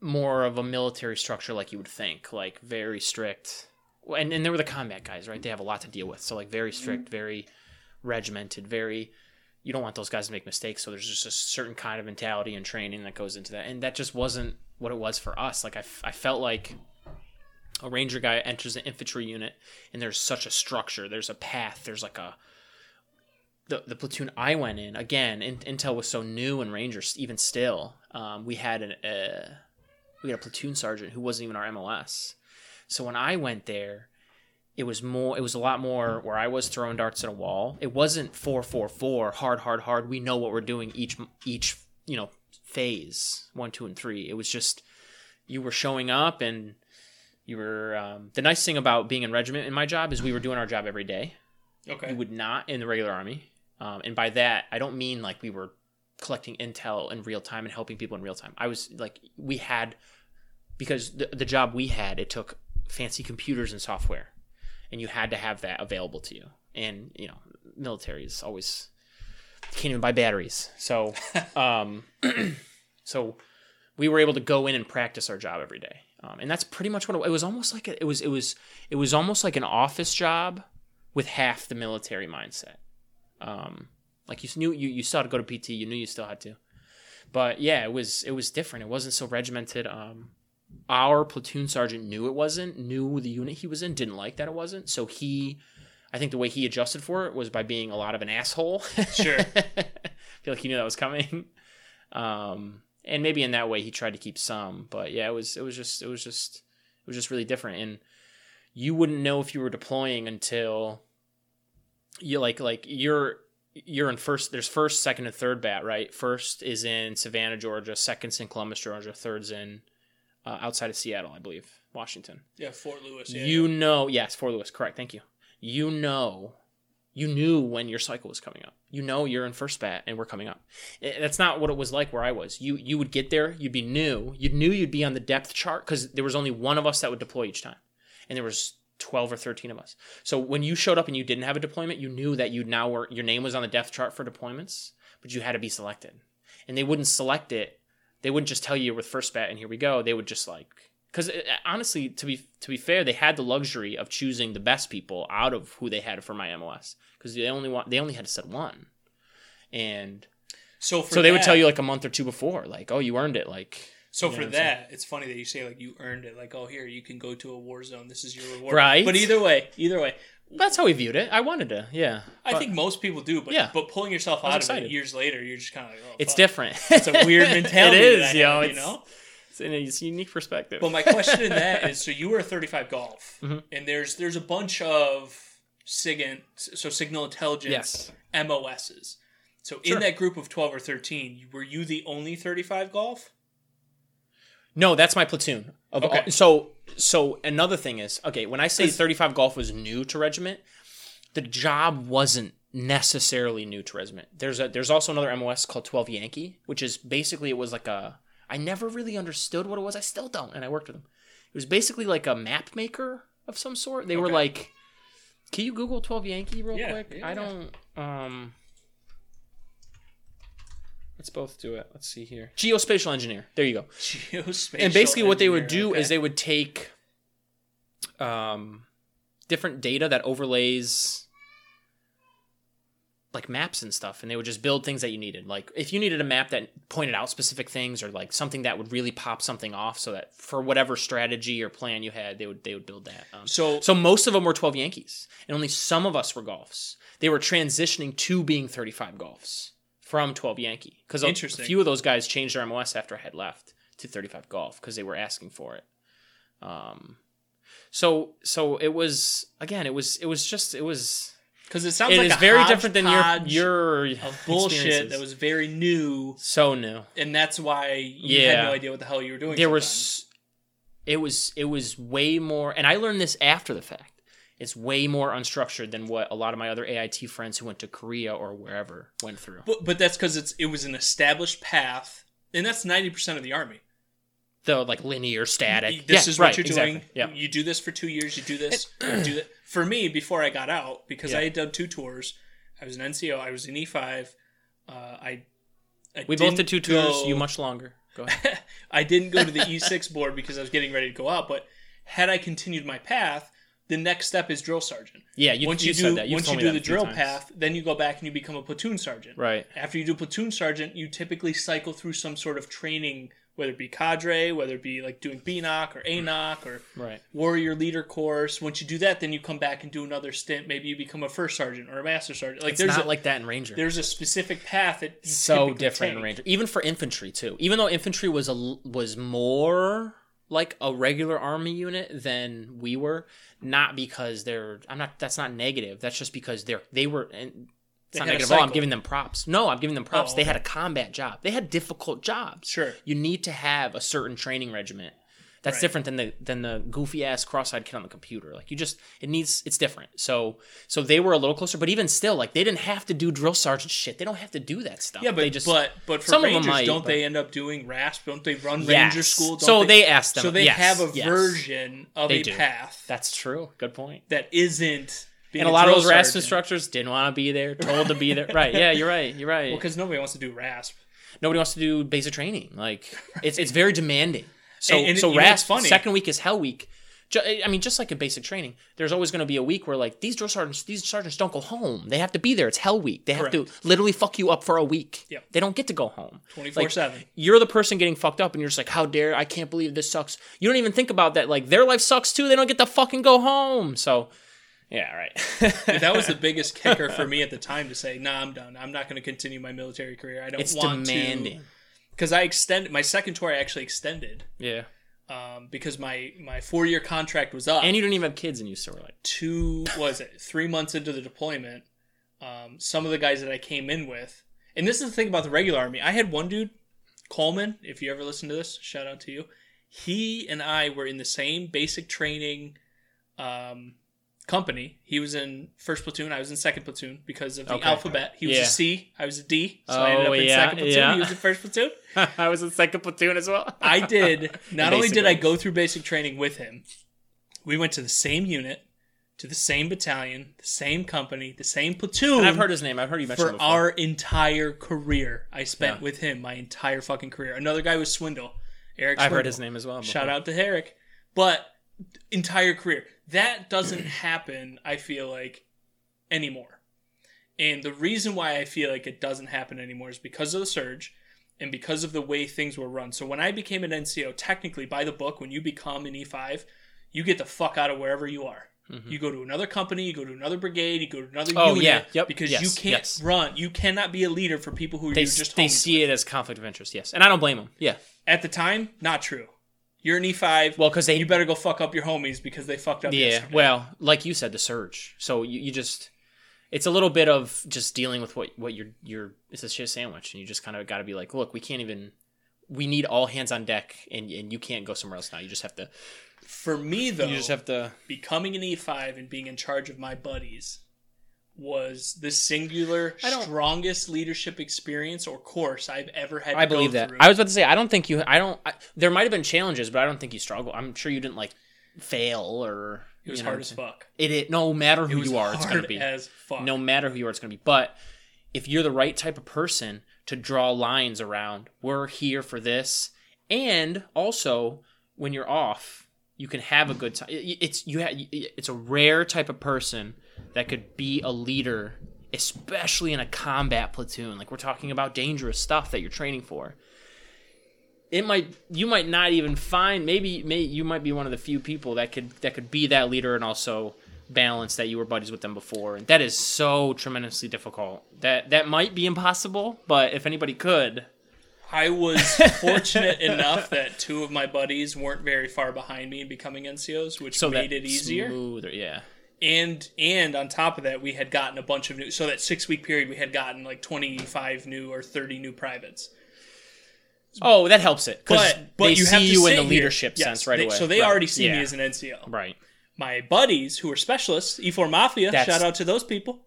more of a military structure like you would think like very strict. And, and they were the combat guys right? They have a lot to deal with. So like very mm-hmm. strict very regimented very you don't want those guys to make mistakes. So there's just a certain kind of mentality and training that goes into that. And that just wasn't what it was for us. Like I, I felt like a ranger guy enters an infantry unit and there's such a structure there's a path there's like a the, the platoon I went in again, in, Intel was so new and Rangers even still. Um, we had an uh, we had a platoon sergeant who wasn't even our MOS. So when I went there, it was more. It was a lot more where I was throwing darts at a wall. It wasn't four four four hard hard hard. We know what we're doing each each you know phase one two and three. It was just you were showing up and you were. Um, the nice thing about being in regiment in my job is we were doing our job every day okay. you would not in the regular army. Um, and by that, I don't mean like we were collecting intel in real time and helping people in real time. I was like, we had, because the, the job we had, it took fancy computers and software, and you had to have that available to you. And, you know, military is always, can't even buy batteries. So, um, so we were able to go in and practice our job every day. Um, and that's pretty much what it, it was almost like a, it was it was it was almost like an office job with half the military mindset. Um, like you knew you, you still had to go to PT, you knew you still had to. But yeah, it was it was different. It wasn't so regimented. Um, our platoon sergeant knew it wasn't, knew the unit he was in, didn't like that it wasn't. So he, I think the way he adjusted for it was by being a lot of an asshole. Sure. I feel like he knew that was coming. And maybe in that way he tried to keep some, but yeah, it was it was just it was just it was just really different. And you wouldn't know if you were deploying until you like like you're you're in first there's first second and third bat right first is in savannah georgia second's in columbus georgia third's in uh, outside of seattle i believe washington Yeah, Fort Lewis. Yeah, you know yes fort lewis correct thank you you know you knew when your cycle was coming up. You know you're in first bat and we're coming up. That's not what it was like where i was. You you would get there you'd be new. You knew you'd be on the depth chart because there was only one of us that would deploy each time. And there was 12 or 13 of us. So when you showed up and you didn't have a deployment you knew that you now were your name was on the depth chart for deployments but you had to be selected. And they wouldn't select it. They wouldn't just tell you with first bat and here we go. They would just like because uh, uh, honestly to be to be fair they had the luxury of choosing the best people out of who they had for my mos because they only want they only had to set one and So for so they would tell you like a month or two before like oh you earned it like So You know for that, it's funny that you say like you earned it. Like, oh, here you can go to a war zone. This is your reward. Right. But either way, either way, that's how we viewed it i wanted to yeah I But think most people do. But Yeah. but pulling yourself out of excited. it years later, you're just kind of like, oh, it's fuck. different It's a weird mentality. it that is I yo have, you know. It's in a unique perspective But my question in that is: so you were a 35 golf, Mhm. and there's there's a bunch of SIGINT, so signal intelligence Yes. MOSs. So Sure. in that group of 12 or 13, were you the only 35 golf? No, that's my platoon. Of Okay. all, so so another thing is okay when I say 35 golf was new to regiment, the job wasn't necessarily new to regiment. There's a there's also another MOS called 12 Yankee, which is basically it was like a I never really understood what it was. I still don't, and I worked with them. It was basically like a map maker of some sort. They were like, can you Google 12 Yankee real Yeah, quick? yeah, I don't. Um, let's both do it. Let's see here. Geospatial engineer. There you go Geospatial and basically what they would do okay. is they would take um different data that overlays like maps and stuff and they would just build things that you needed. Like if you needed a map that pointed out specific things or like something that would really pop something off so that for whatever strategy or plan you had they would they would build that um, So, so most of them were 12 yankees and only some of us were golfs. They were transitioning to being 35 golfs from 12 yankee because a few of those guys changed their mos after i had left to 35 golf because they were asking for it. Um so so it was again it was it was just it was because it sounds it like is a very different than your your of bullshit that was very new, so new. and that's why you had no idea what the hell you were doing. There sometimes. was, it was it was way more, and I learned this after the fact. It's way more unstructured than what a lot of my other AIT friends who went to Korea or wherever went through. but, but that's because it's it was an established path, and that's ninety percent of the army. The like linear static. This Yeah, is what right, you're doing. exactly. Yeah. You do this for two years. You do this. you do that. For me, before I got out, because Yeah. I had done two tours, I was an NCO. I was an E5. Uh, I, I We both didn't two tours. go- You much longer. Go ahead. I didn't go to the E6 board because I was getting ready to go out. But had I continued my path, the next step is drill sergeant. Yeah, you, once you, you, said do that. You've once you do the drill times. path, then you go back and you become a platoon sergeant. Right. After you do platoon sergeant, you typically cycle through some sort of training, whether it be cadre, whether it be like doing BNCOC or ANCOC or Right. warrior leader course. Once you do that, then you come back and do another stint. Maybe you become a first sergeant or a master sergeant. Like It's there's not a, like that in Ranger. there's a specific path that you so different in. Ranger, even for infantry too. Even though infantry was a was more like a regular army unit than we were, not because they're. I'm not. That's not negative. That's just because they're they were. And it's not negative at all. I'm giving them props. No, I'm giving them props. Oh, They had a combat job. They had difficult jobs. Sure. You need to have a certain training regiment. That's Right. different than the than the goofy ass cross-eyed kid on the computer. Like you just it needs it's different. So so they were a little closer, but even still, like they didn't have to do drill sergeant shit. They don't have to do that stuff. Yeah, but they just but but for some of them might, don't but- they end up doing RASP? Don't they run Yes. ranger school? Don't so they, asked them. so they yes, have a yes. version of They a do. path That's true. Good point. that isn't. And a lot of those RASP instructors didn't want to be there, told to be there. right? Yeah, you're right. You're right. Well, because nobody wants to do RASP. Nobody wants to do basic training. Like it's it's very demanding. So And- and so know RASP funny? second week is hell week. I mean, just like in basic training, there's always going to be a week where like these drill sergeants, these sergeants don't go home. They have to be there. It's hell week. They have to literally fuck you up for a week. Yep. They don't get to go home. 24/7. You're the person getting fucked up, and you're just like, how dare I can't believe this sucks. You don't even think about that. Like their life sucks too. They don't get to fucking go home. So, yeah, right. that was the biggest kicker for me at the time to say, "Nah, I'm done. I'm not going to continue my military career. I don't want to. it's want demanding. to." Because I extended my second tour. I actually extended Yeah. um, because my my four year contract was up. And you don't even have kids, and you still were like, two was it three months into the deployment um, some of the guys that i came in with and this is the thing about the regular army i had one dude coleman if you ever listen to this shout out to you he and i were in the same basic training um, company he was in first platoon i was in second platoon because of the Okay. alphabet he was Yeah. a c i was a d so i oh, ended Oh, up in yeah, second platoon yeah. he was in first platoon I was in second platoon as well. I did. Not only did I go through basic training with him, we went to the same unit, to the same battalion, the same company, the same platoon. And I've heard his name. I've heard you mention for him our entire career. I spent Yeah. with him my entire fucking career. Another guy was Swindle. Eric I've heard his name as well. Shout out to Eric. But entire career. That doesn't happen, I feel like, anymore. And the reason why I feel like it doesn't happen anymore is because of the surge and because of the way things were run. So when I became an NCO, technically by the book, when you become an E5, you get the fuck out of wherever you are. You go to another company, you go to another brigade, you go to another Mm-hmm. Oh, unit. yeah. Yep. Because Yes. you can't Yes. run. You cannot be a leader for people who They, you're just they see it as conflict of interest, yes. And I don't blame them. Yeah. at the time, not true. You're an E5. Well, because they. you better go fuck up your homies because they fucked up yeah. yesterday. Well, like you said, the surge. So you, you just. It's a little bit of just dealing with what, what you're. you're it's a shit sandwich. And you just kind of got to be like, look, we can't even. We need all hands on deck, and, and you can't go somewhere else now. You just have to. For me, though, You just have to. becoming an E5 and being in charge of my buddies was the singular I don't- strongest leadership experience or course I've ever had. To I believe go that. through. I was about to say, I don't think you. I don't. I, there might have been challenges, but I don't think you struggle. I'm sure you didn't like fail or. it was you know hard as fuck. It, it no matter It who was you are, it's gonna be. as fuck. no matter who you are, it's going to be. But if you're the right type of person to draw lines around, we're here for this, and also when you're off, you can have a good time. It's you. Ha- it's a rare type of person that could be a leader, especially in a combat platoon. Like we're talking about dangerous stuff that you're training for. It might you might not even find maybe may you might be one of the few people that could that could be that leader and also balance that you were buddies with them before and that is so tremendously difficult that that might be impossible but if anybody could I was fortunate enough that two of my buddies weren't very far behind me in becoming NCOs, which so made it easier. smoother, yeah And and on top of that, we had gotten a bunch of new. So that six week period, we had gotten like twenty five new or thirty new privates. oh that helps it But but they you see have to you in the leadership Yes, sense right they- away So they Right. already see yeah. me as an NCO. right My buddies who are specialists, E4 Mafia, That's- shout out to those people.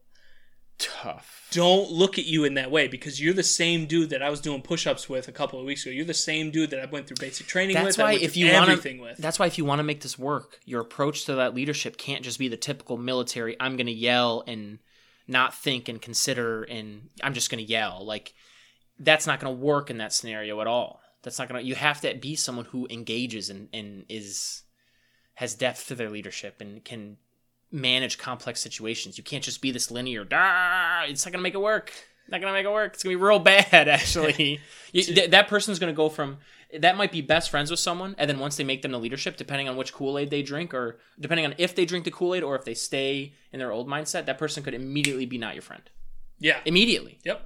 Tough Don't look at you in that way because you're the same dude that I was doing push ups with a couple of weeks ago. You're the same dude that I went through basic training that's with. Why if you want everything to with. that's why if you want to make this work your approach to that leadership can't just be the typical military i'm gonna yell and not think and consider and i'm just gonna yell like that's not gonna work in that scenario at all that's not gonna you have to be someone who engages and, and is has depth to their leadership and can manage complex situations. You can't just be this linear "Ah, it's not gonna make it work. Not gonna make it work. It's gonna be real bad actually. You, th- that person's gonna go from that might be best friends with someone and then once they make them to leadership depending on which kool-aid they drink or depending on if they drink the kool-aid or if they stay in their old mindset that person could immediately be not your friend. Yeah. immediately. Yep.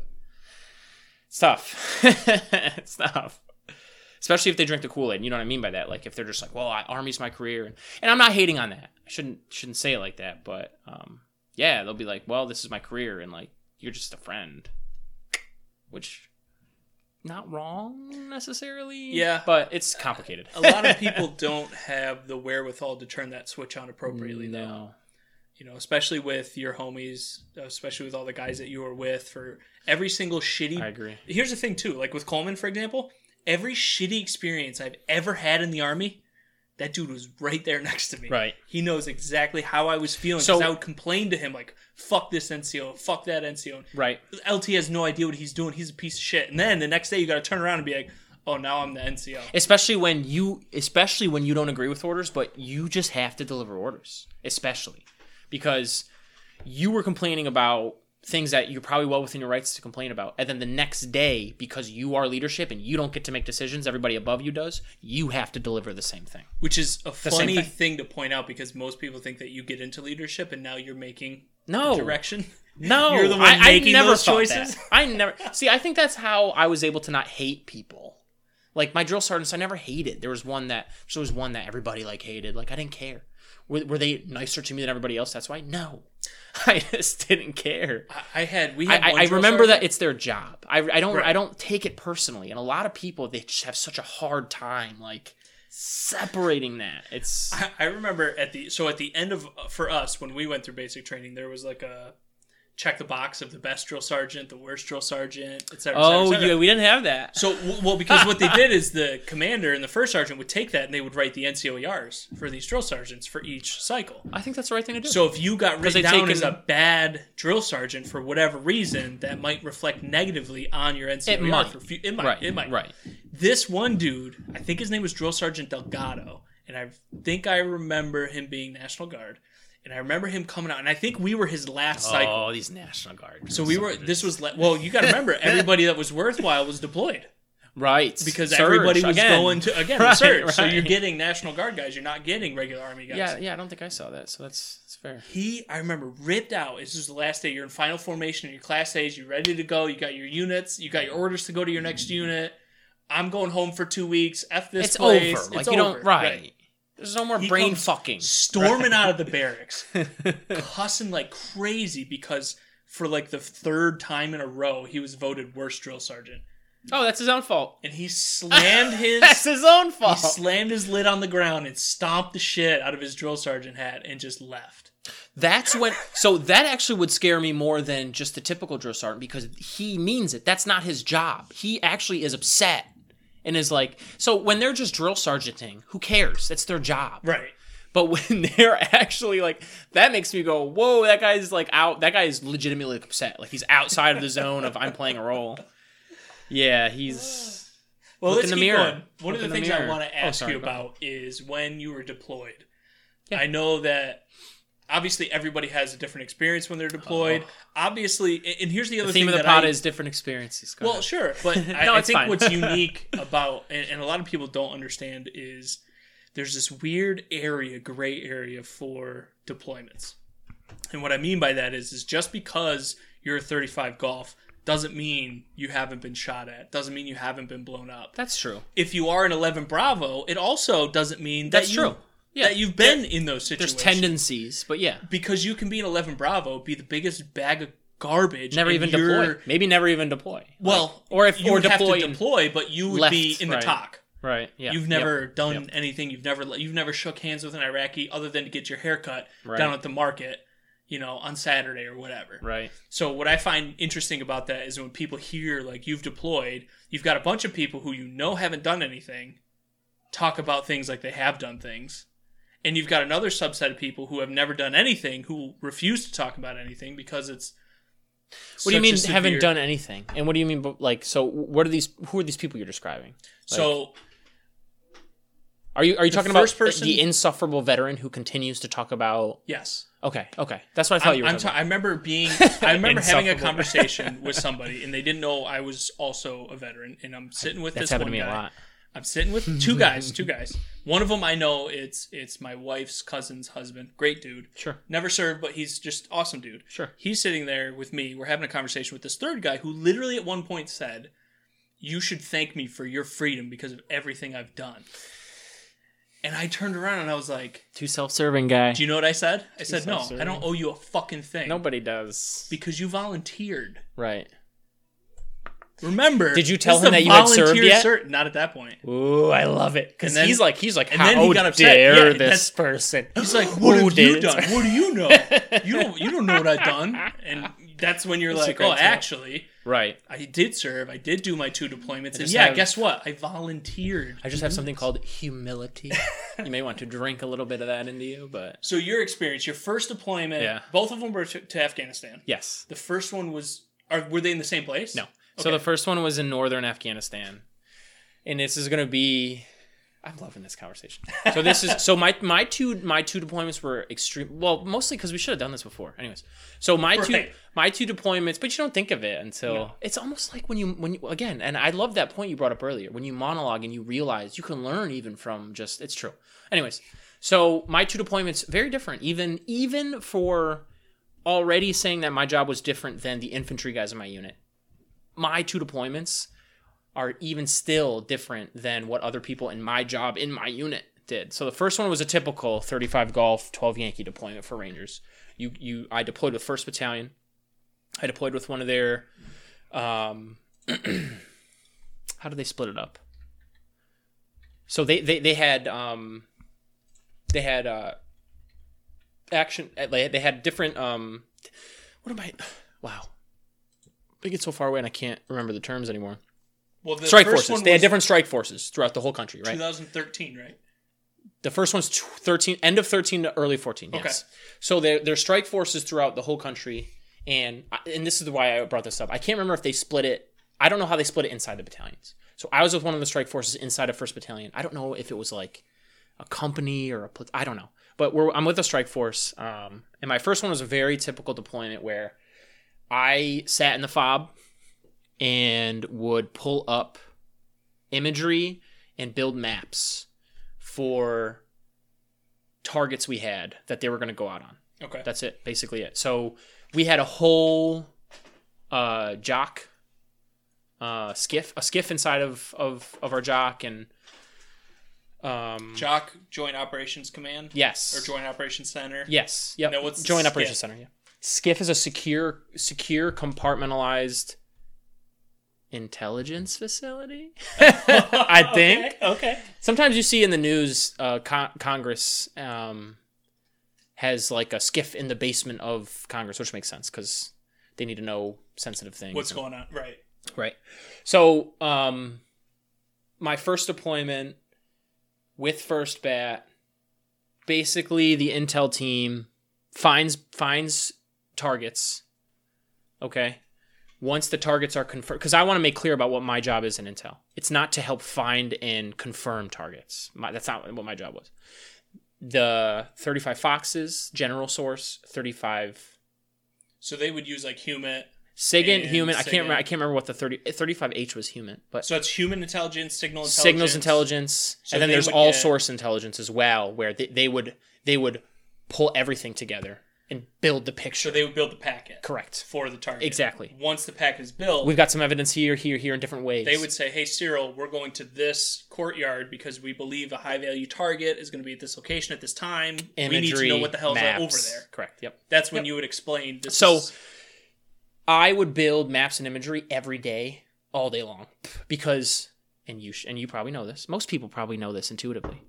it's tough. It's tough. Especially if they drink the kool-aid you know what i mean by that? Like if they're just like well I, army's my career and, and i'm not hating on that shouldn't shouldn't say it like that but um yeah they'll be like well this is my career and like you're just a friend. Which not wrong necessarily Yeah. but it's complicated. A lot of people don't have the wherewithal to turn that switch on appropriately, though. no. You know, especially with your homies, especially with all the guys that you were with for every single shitty i agree. Here's the thing too. Like with coleman for example every shitty experience i've ever had in the army that dude was right there next to me. Right. he knows exactly how i was feeling because So- i would complain to him like fuck this nco fuck that nco right. Lt has no idea what he's doing. He's a piece of shit. And then the next day you gotta turn around and be like oh now i'm the nco especially when you especially when you don't agree with orders but you just have to deliver orders especially. Because you were complaining about things that you're probably well within your rights to complain about. And then the next day because you are leadership and you don't get to make decisions everybody above you does you have to deliver the same thing. Which is a same funny thing. thing to point out because most people think that you get into leadership and now you're making no. direction. No. You're the one I, I never those choices? that. i never see i think that's how i was able to not hate people. Like my drill sergeants i never hated. There was one that there was one that everybody like hated. Like i didn't care were, were they nicer to me than everybody else that's why no i just didn't care I, I had we had I, I remember that it's their job. I, I don't Right. I don't take it personally, and a lot of people they just have such a hard time like separating that. It's I, I remember at the so at the end of uh, for us when we went through basic training, there was like a check the box of the best drill sergeant, the worst drill sergeant, et cetera, et cetera, oh et cetera. yeah, we didn't have that. So well, because what they did is the commander and the first sergeant would take that and they would write the NCOERs for these drill sergeants for each cycle. I think that's the right thing to do. So if you got written down taken- as a bad drill sergeant for whatever reason, that might reflect negatively on your NCOER. It might. For fu- it might. right, It might. right. This one dude, I think his name was Drill Sergeant Delgado, and I think I remember him being National Guard, and I remember him coming out, and I think we were his last oh, cycle. Oh, these National Guard. So we were. This was le- well. You got to remember, everybody that was worthwhile was deployed right because Surge, everybody was again. going to again Right, surge. So you're getting National Guard guys. You're not getting regular Army guys. Yeah, yeah. I don't think I saw that. So that's that's fair. He, I remember, ripped out. This was the last day. You're in final formation. Your class A's. You're ready to go. You got your units. You got your orders to go to your next unit. I'm going home for two weeks. F this It's place. over. Like you over. don't right. There's no more He brain fucking. Storming out of the barracks, cussing like crazy because for like the third time in a row, he was voted worst drill sergeant, Oh, that's his own fault. and he slammed his That's his own fault. he slammed his lid on the ground and stomped the shit out of his drill sergeant hat and just left. That's when. So that actually would scare me more than just the typical drill sergeant because he means it. That's not his job. He actually is upset and is like. So when they're just drill sergeanting, who cares? That's their job. Right. But when they're actually like, that makes me go, whoa, that guy's like out. That guy is legitimately upset. Like he's outside of the zone of I'm playing a role. Yeah, he's. Well, Look in the mirror. going. One Look of the the things I want to Oh, ask sorry, you about is when you were deployed. Yeah. I know that obviously everybody has a different experience when they're deployed. Oh. Obviously, and here's the other Oh. The theme thing of the that pod I, is different experiences. Go well, ahead. sure, but I, No, I it's think fine. what's unique about and, and a lot of people don't understand is there's this weird area, gray area for deployments. And what I mean by that is is just because you're a 35 golf doesn't mean you haven't been shot at. Doesn't mean you haven't been blown up. that's true. If you are an 11 Bravo, it also doesn't mean That's that you true. Yeah, that you've been in those situations. There's tendencies, but yeah, because you can be an 11 Bravo, be the biggest bag of garbage. never even deploy. Maybe never even deploy. Well, or if you or would have to deploy, but you would left, be in the right. talk. right. Yeah, You've Yep. never done Yep. anything. You've never you've never shook hands with an Iraqi other than to get your hair cut Right. down at the market, you know, on Saturday or whatever. right. So what I find interesting about that is when people hear like you've deployed, you've got a bunch of people who you know haven't done anything talk about things like they have done things. And you've got another subset of people who have never done anything who refuse to talk about anything because it's What do you mean severe- haven't done anything? And what do you mean like so? What are these? Who are these people you're describing? So Are you are you talking about person- the insufferable veteran who continues to talk about? yes. Okay, okay, that's what I thought you were. I'm talking ta- I remember being I remember having a conversation with somebody and they didn't know I was also a veteran and I'm sitting with That's this happened one to me guy. a lot. I'm sitting with two guys, two guys. One of them I know it's it's my wife's cousin's husband. Great dude. Sure. Never served, but he's just awesome dude. Sure. He's sitting there with me. We're having a conversation with this third guy who literally at one point said, "You should thank me for your freedom because of everything I've done." And I turned around and I was like, Too self-serving guy. "Do you know what I said?" I said, "No, I don't owe you a fucking thing." Nobody does. because you volunteered. Right. Remember? Did you tell him that you had served yet? Not at that point. Ooh, I love it because he's like he's like and how then he got upset. dare Yeah, this person? He's like, "What have you done? What do you know? You don't. You don't know what I've done." And that's when you're like, "Oh, actually, right. I did serve. I did do my two deployments. And yeah, have- guess what? I volunteered." I just have something called humility. you may want to drink a little bit of that into you, but So your experience, your first deployment, Yeah. both of them were to, to Afghanistan. yes. The first one was. Are, were they in the same place? No. So Okay. the first one was in northern Afghanistan, and this is going to be. I'm loving this conversation. So this is so my my two my two deployments were extreme. Well, mostly because we should have done this before. Anyways, so my two my two deployments, but you don't think of it until No. it's almost like when you when you again. And I love that point you brought up earlier when you monologue and you realize you can learn even from just it's true. Anyways, so my two deployments very different. Even even for already saying that my job was different than the infantry guys in my unit my two deployments are even still different than what other people in my job in my unit did. So the first one was a typical 35 Golf 12 Yankee deployment for Rangers. You you I deployed with 1st Battalion. I deployed with one of their um how did they split it up? So they they they had um they had uh action they they had different um what am I wow I get so far away and I can't remember the terms anymore. Well, the strike first forces. They had different strike forces throughout the whole country, right? 2013, right? The first one's 13, end of 13 to early 14. Yes. Okay. So they're, they're strike forces throughout the whole country. And, and this is why I brought this up. I can't remember if they split it. I don't know how they split it inside the battalions. So I was with one of the strike forces inside of 1st Battalion. I don't know if it was like a company or a, I don't know. But we're, I'm with a strike force. Um, and my first one was a very typical deployment where I sat in the fob and would pull up imagery and build maps for targets we had that they were going to go out on. Okay. That's it, basically it. So we had a whole uh, JOC uh, SCIF, a SCIF inside of, of, of our JOC, and um, JOC Joint Operations Command yes, or Joint Operations Center. yes, yep. No, what's Joint? Operations Center? Yeah, SCIF is a secure, secure, compartmentalized intelligence facility. I think. Okay. okay. Sometimes you see in the news, uh, con- Congress um, has like a SCIF in the basement of Congress, which makes sense because they need to know sensitive things. What's going on? Right. Right. So, um, my first deployment with First Bat, basically the intel team finds finds targets. Okay. once the targets are confirmed, because I want to make clear about what my job is in Intel. It's not to help find and confirm targets. My, that's not what my job was. The 35 Foxes, General Source, 35 So they would use like human. SIGINT, human. I can't SIGINT. remember. I can't remember what the 30 35H was human, but So it's human intelligence, signal intelligence. signals intelligence, So and then there's all get- source intelligence as well, where they, they would they would pull everything together and build the picture. So they would build the packet Correct. for the target. Exactly. Once the packet is built, We've got some evidence here, here, here in different ways. they would say, "Hey, Cyril, we're going to this courtyard because we believe a high value target is going to be at this location at this time. we need to know what the hell's maps. over there." Correct. Yep. That's when you would explain. This So- is- I would build maps and imagery every day, all day long, because and you sh- and you probably know this. Most people probably know this intuitively.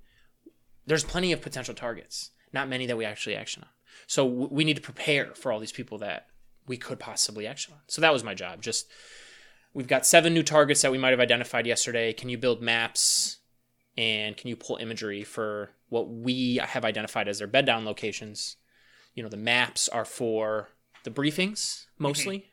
There's plenty of potential targets, not many that we actually action on. So we need to prepare for all these people that we could possibly action on. So that was my job. Just we've got seven new targets that we might have identified yesterday. Can you build maps and can you pull imagery for what we have identified as their bed down locations? You know, the maps are for the briefings mhm. mostly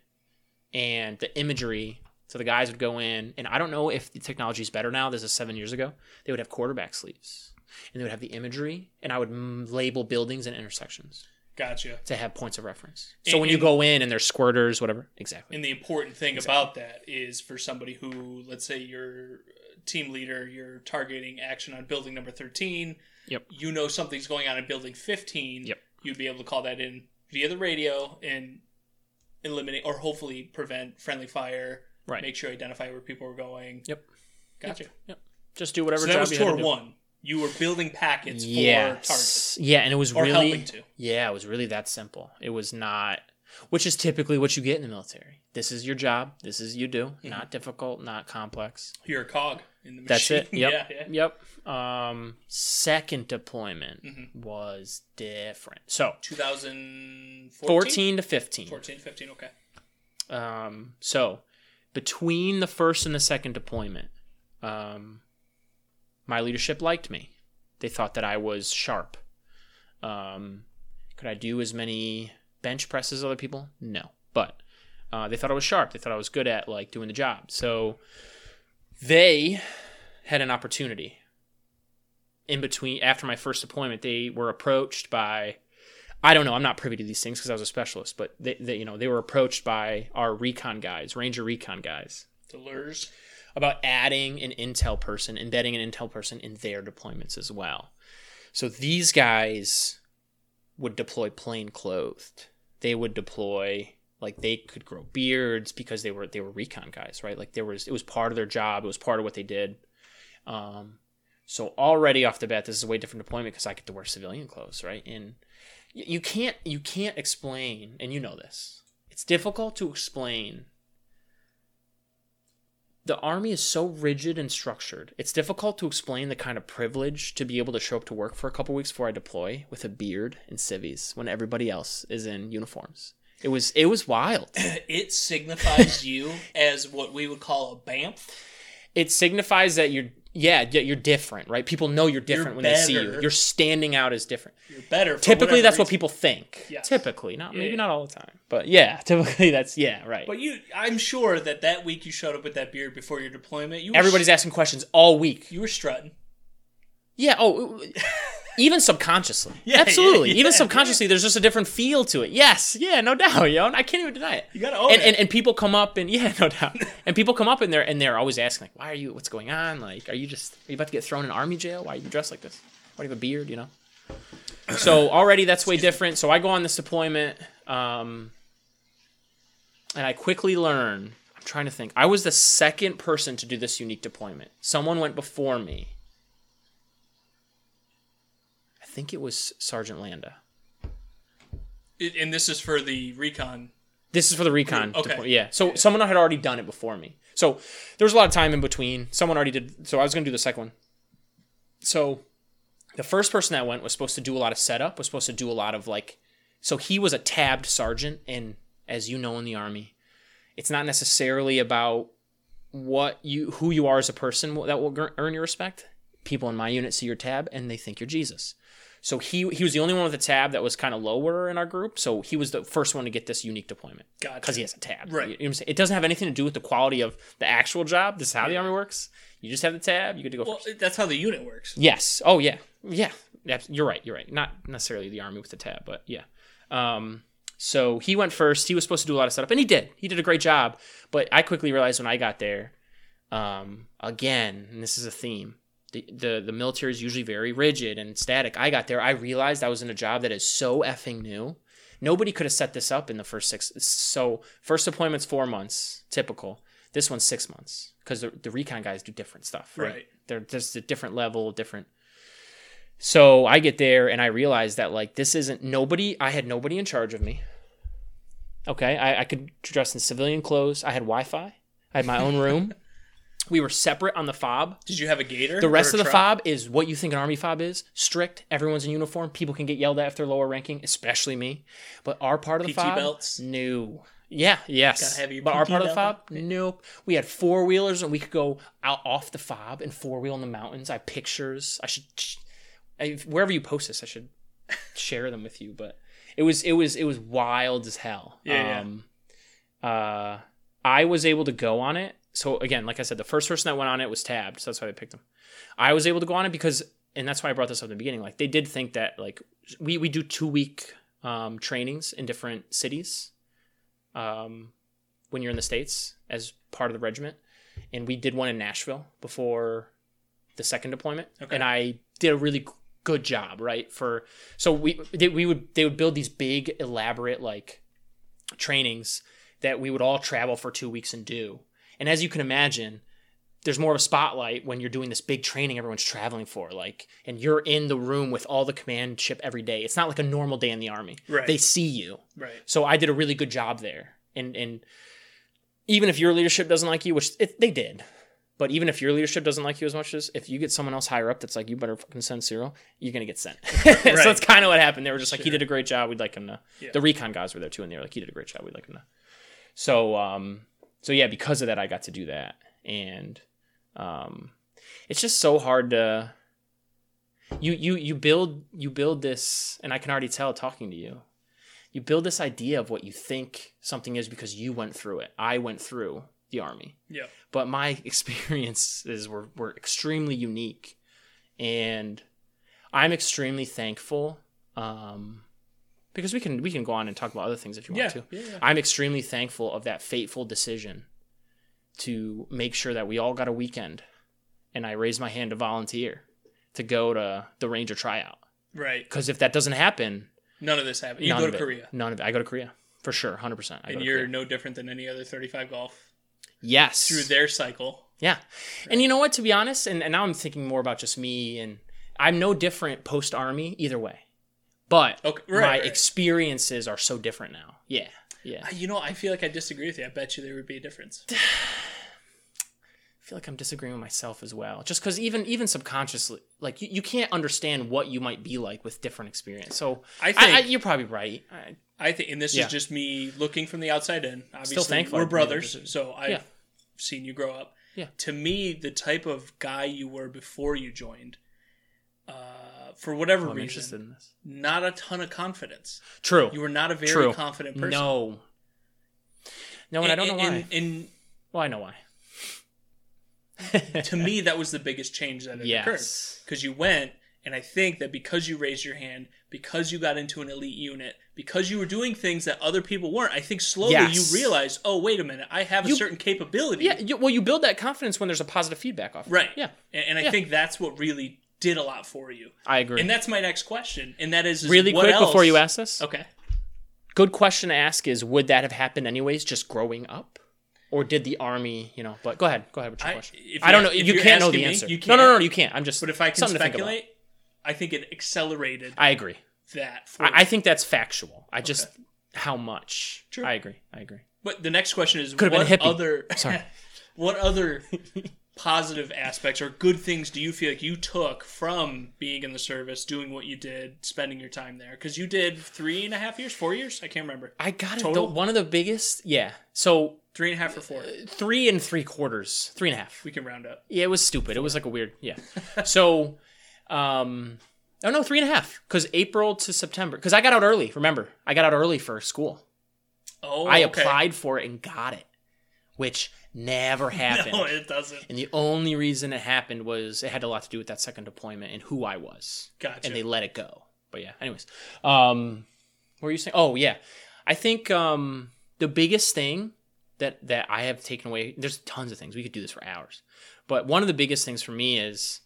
and the imagery. So the guys would go in, and I don't know if the technology is better now. This is seven years ago. They would have quarterback sleeves, and they would have the imagery, and I would label buildings and intersections gotcha. to have points of reference. So And- when you go in and there's squirters, whatever, exactly. And the important thing about that is for somebody who, let's say, you're uh, team leader, you're targeting action on building number 13. Yep. You know something's going on in building 15. Yep. You'd be able to call that in via the radio and eliminate or hopefully prevent friendly fire. Right. Make sure you identify where people are going. Yep. Gotcha. Yep. Just do whatever So that job was you had to tour one. You were building packets for targets. Yes. Yeah, and it was really helping to. Yeah, it was really that simple. It was not which is typically what you get in the military. This is your job. This is you do. Mm-hmm. Not difficult, not complex. You're a cog in the machine. That's it. Yep. yeah, yeah. Yep. Um second deployment Mm-hmm. was different. So 2014? to 15. 14, 15, okay. Um, so between the first and the second deployment, um, my leadership liked me. They thought that I was sharp. Um, could I do as many bench presses as other people? No, but uh, they thought I was sharp. They thought I was good at like doing the job. So they had an opportunity in between after my first deployment. They were approached by I don't know. I'm not privy to these things because I was a specialist, but they, they, you know, they were approached by our recon guys, Ranger recon guys, The lures. About adding an intel person, embedding an intel person in their deployments as well. So these guys would deploy plain clothed. They would deploy like they could grow beards because they were they were recon guys, right? Like there was it was part of their job. It was part of what they did. Um, so already off the bat, this is a way different deployment because I get to wear civilian clothes, right? And you can't you can't explain, and you know this. It's difficult to explain the army is so rigid and structured. It's difficult to explain the kind of privilege to be able to show up to work for a couple weeks before I deploy with a beard and civvies when everybody else is in uniforms. It was it was wild. It signifies you as what we would call a BAMF. It signifies that you're yeah, you're different, right? People know you're different when they see you. You're standing out as different. You're better. For Typically that's what people think. Yes. Typically, not Yeah, maybe yeah. not all the time. But yeah, typically that's yeah, right. But you, I'm sure that that week you showed up with that beard before your deployment. You Everybody's asking questions all week. you were strutting. Yeah. Oh, even subconsciously. Yeah, Absolutely. yeah, even yeah, subconsciously, there's just a different feel to it. Yes. Yeah. No doubt, yo. I can't even deny it. You gotta own And, it. and and people come up and yeah, no doubt. And people come up and they're and they're always asking like, why are you? What's going on? Like, are you just are you about to get thrown in army jail? Why are you dressed like this? Why do you have a beard? You know. So already that's way different. So I go on this deployment, um, and I quickly learn. I'm trying to think. I was the second person to do this unique deployment. Someone went before me. I think it was Sergeant Landa. It- and this is for the recon. This is for the recon. Okay. deploy- yeah. So someone had already done it before me. So there was a lot of time in between. Someone already did. So I was going to do the second one. So the first person that went was supposed to do a lot of setup. Was supposed to do a lot of like. So he was a tabbed sergeant, and as you know in the army, it's not necessarily about what you who you are as a person that will earn your respect. People in my unit see your tab and they think you're Jesus. So he he was the only one with a tab that was kind of lower in our group. So he was the first one to get this unique deployment Gotcha. because he has a tab. Right. You know what I'm saying? It doesn't have anything to do with the quality of the actual job. This is how the army works. You just have the tab. You get to go Well, first. that's how the unit works. Yes. Oh yeah. Yeah. You're right. You're right. Not necessarily the army with the tab, but yeah. Um, so he went first. He was supposed to do a lot of setup, and he did. He did a great job. But I quickly realized when I got there, um, again, and this is a theme. The, the the military is usually very rigid and static. I got there, I realized I was in a job that is so effing new. Nobody could have set this up in the first six. So first deployment's four months, typical. This one's six months because the, the recon guys do different stuff, right? Right. They're just a different level, different. So I get there and I realize that like this isn't nobody. I had nobody in charge of me. Okay, I, I could dress in civilian clothes. I had Wi-Fi. I had my own room. we were separate on the fob. Did you have a gator? The rest of the truck? fob is what you think an army fob is strict. Everyone's in uniform. People can get yelled at if they're lower ranking, especially me. But our part of the PT fob, belts? no. Yeah, yes. Gotta have your but our part of the fob, nope. We had four wheelers and we could go out off the fob and four wheel in the mountains. I have pictures. I should, I, wherever you post this, I should share them with you. But it was, it was, it was wild as hell. Yeah, yeah. Um, uh, I was able to go on it. So again, like I said, the first person that went on it was tabbed, so that's why I picked him. I was able to go on it because, and that's why I brought this up in the beginning. Like they did think that like we we do two week um, trainings in different cities, um, when you're in the states as part of the regiment, and we did one in Nashville before the second deployment, Okay. and I did a really good job, right? For so we they, we would they would build these big elaborate like trainings that we would all travel for two weeks and do. And as you can imagine, there's more of a spotlight when you're doing this big training everyone's traveling for, like, and you're in the room with all the command ship every day. It's not like a normal day in the army. Right. They see you. Right. So I did a really good job there. And and even if your leadership doesn't like you, which it, they did, but even if your leadership doesn't like you as much as if you get someone else higher up that's like you better fucking send Cyril, you're gonna get sent. so that's kind of what happened. They were just like he did a great job. We'd like him to. Yeah. The recon guys were there too, and they were like he did a great job. We'd like him to. So um so yeah, because of that, I got to do that, and um, it's just so hard to. You you you build you build this, and I can already tell talking to you. You build this idea of what you think something is because you went through it. I went through the army Yeah. but my experiences were, were extremely unique and i'm extremely thankful um, because we can we can go on and talk about other things if you Yeah. want to Yeah. yeah. i'm extremely thankful of that fateful decision to make sure that we all got a weekend and i raised my hand to volunteer to go to the ranger tryout Right. because if that doesn't happen None of this happens. You go to Korea, none of it i go to korea for sure 100% and you're Korea. no different than any other 35 golf yes through their cycle. Yeah. And you know what, to be honest, and, and now I'm thinking more about just me and I'm no different post army either way. But Okay, right, my right. experiences are so different now. Yeah. Yeah. You know, I feel like I disagree with you. I bet you there would be a difference. I feel like I'm disagreeing with myself as well. Just because even even subconsciously, like you, you can't understand what you might be like with different experience. So I I, think I, you're probably right. I, I think, and this Yeah. is just me looking from the outside in. Obviously, thankful we're I've made that brothers, so I've Yeah. seen you grow up. Yeah. To me, the type of guy you were before you joined, for whatever oh, I'm reason, in this. not a ton of confidence. True. You were not a very True. confident person. No. No, and I don't know why. And, and well, I know why. to me, that was the biggest change that had occurred. because you went and i think that because you raised your hand because you got into an elite unit because you were doing things that other people weren't i think slowly Yes. you realized oh wait a minute i have a You- certain capability Yeah, you, well, you build that confidence when there's a positive feedback off. right Yeah, and, and i Yeah. think that's what really did a lot for you I agree. and that's my next question and that is, is really quick else- before you ask this, okay good question to ask is: Would that have happened anyways, just growing up, or did the army, you know? But go ahead, go ahead with your I- question. if I don't know. You can't know the me, answer. you No, no, no, can't. you can't. I'm just. but if i can something to think about. speculate i think it accelerated I agree. that for I, I think that's factual. I just how much. True. I agree. I agree. But the next question is Could've been what hippie. other Sorry. what other positive aspects or good things do you feel like you took from being in the service, doing what you did, spending your time there? Because you did three and a half years, four years, I can't remember. I got it. The, one of the biggest. Yeah. So Three and a half or four. three and three quarters, three and a half. We can round up. Yeah, it was stupid. It was like a weird. Yeah. so, um, Oh no, three and a half. Because April to September. Because I got out early. Remember, I got out early for school. Oh, I okay. applied for it and got it, which never happened. No, it doesn't. and the only reason it happened was it had a lot to do with that second deployment and who I was. Gotcha. and they let it go. But yeah, anyways, um, what were you saying? Oh yeah, I think um the biggest thing that that I have taken away. There's tons of things we could do this for hours, but one of the biggest things for me is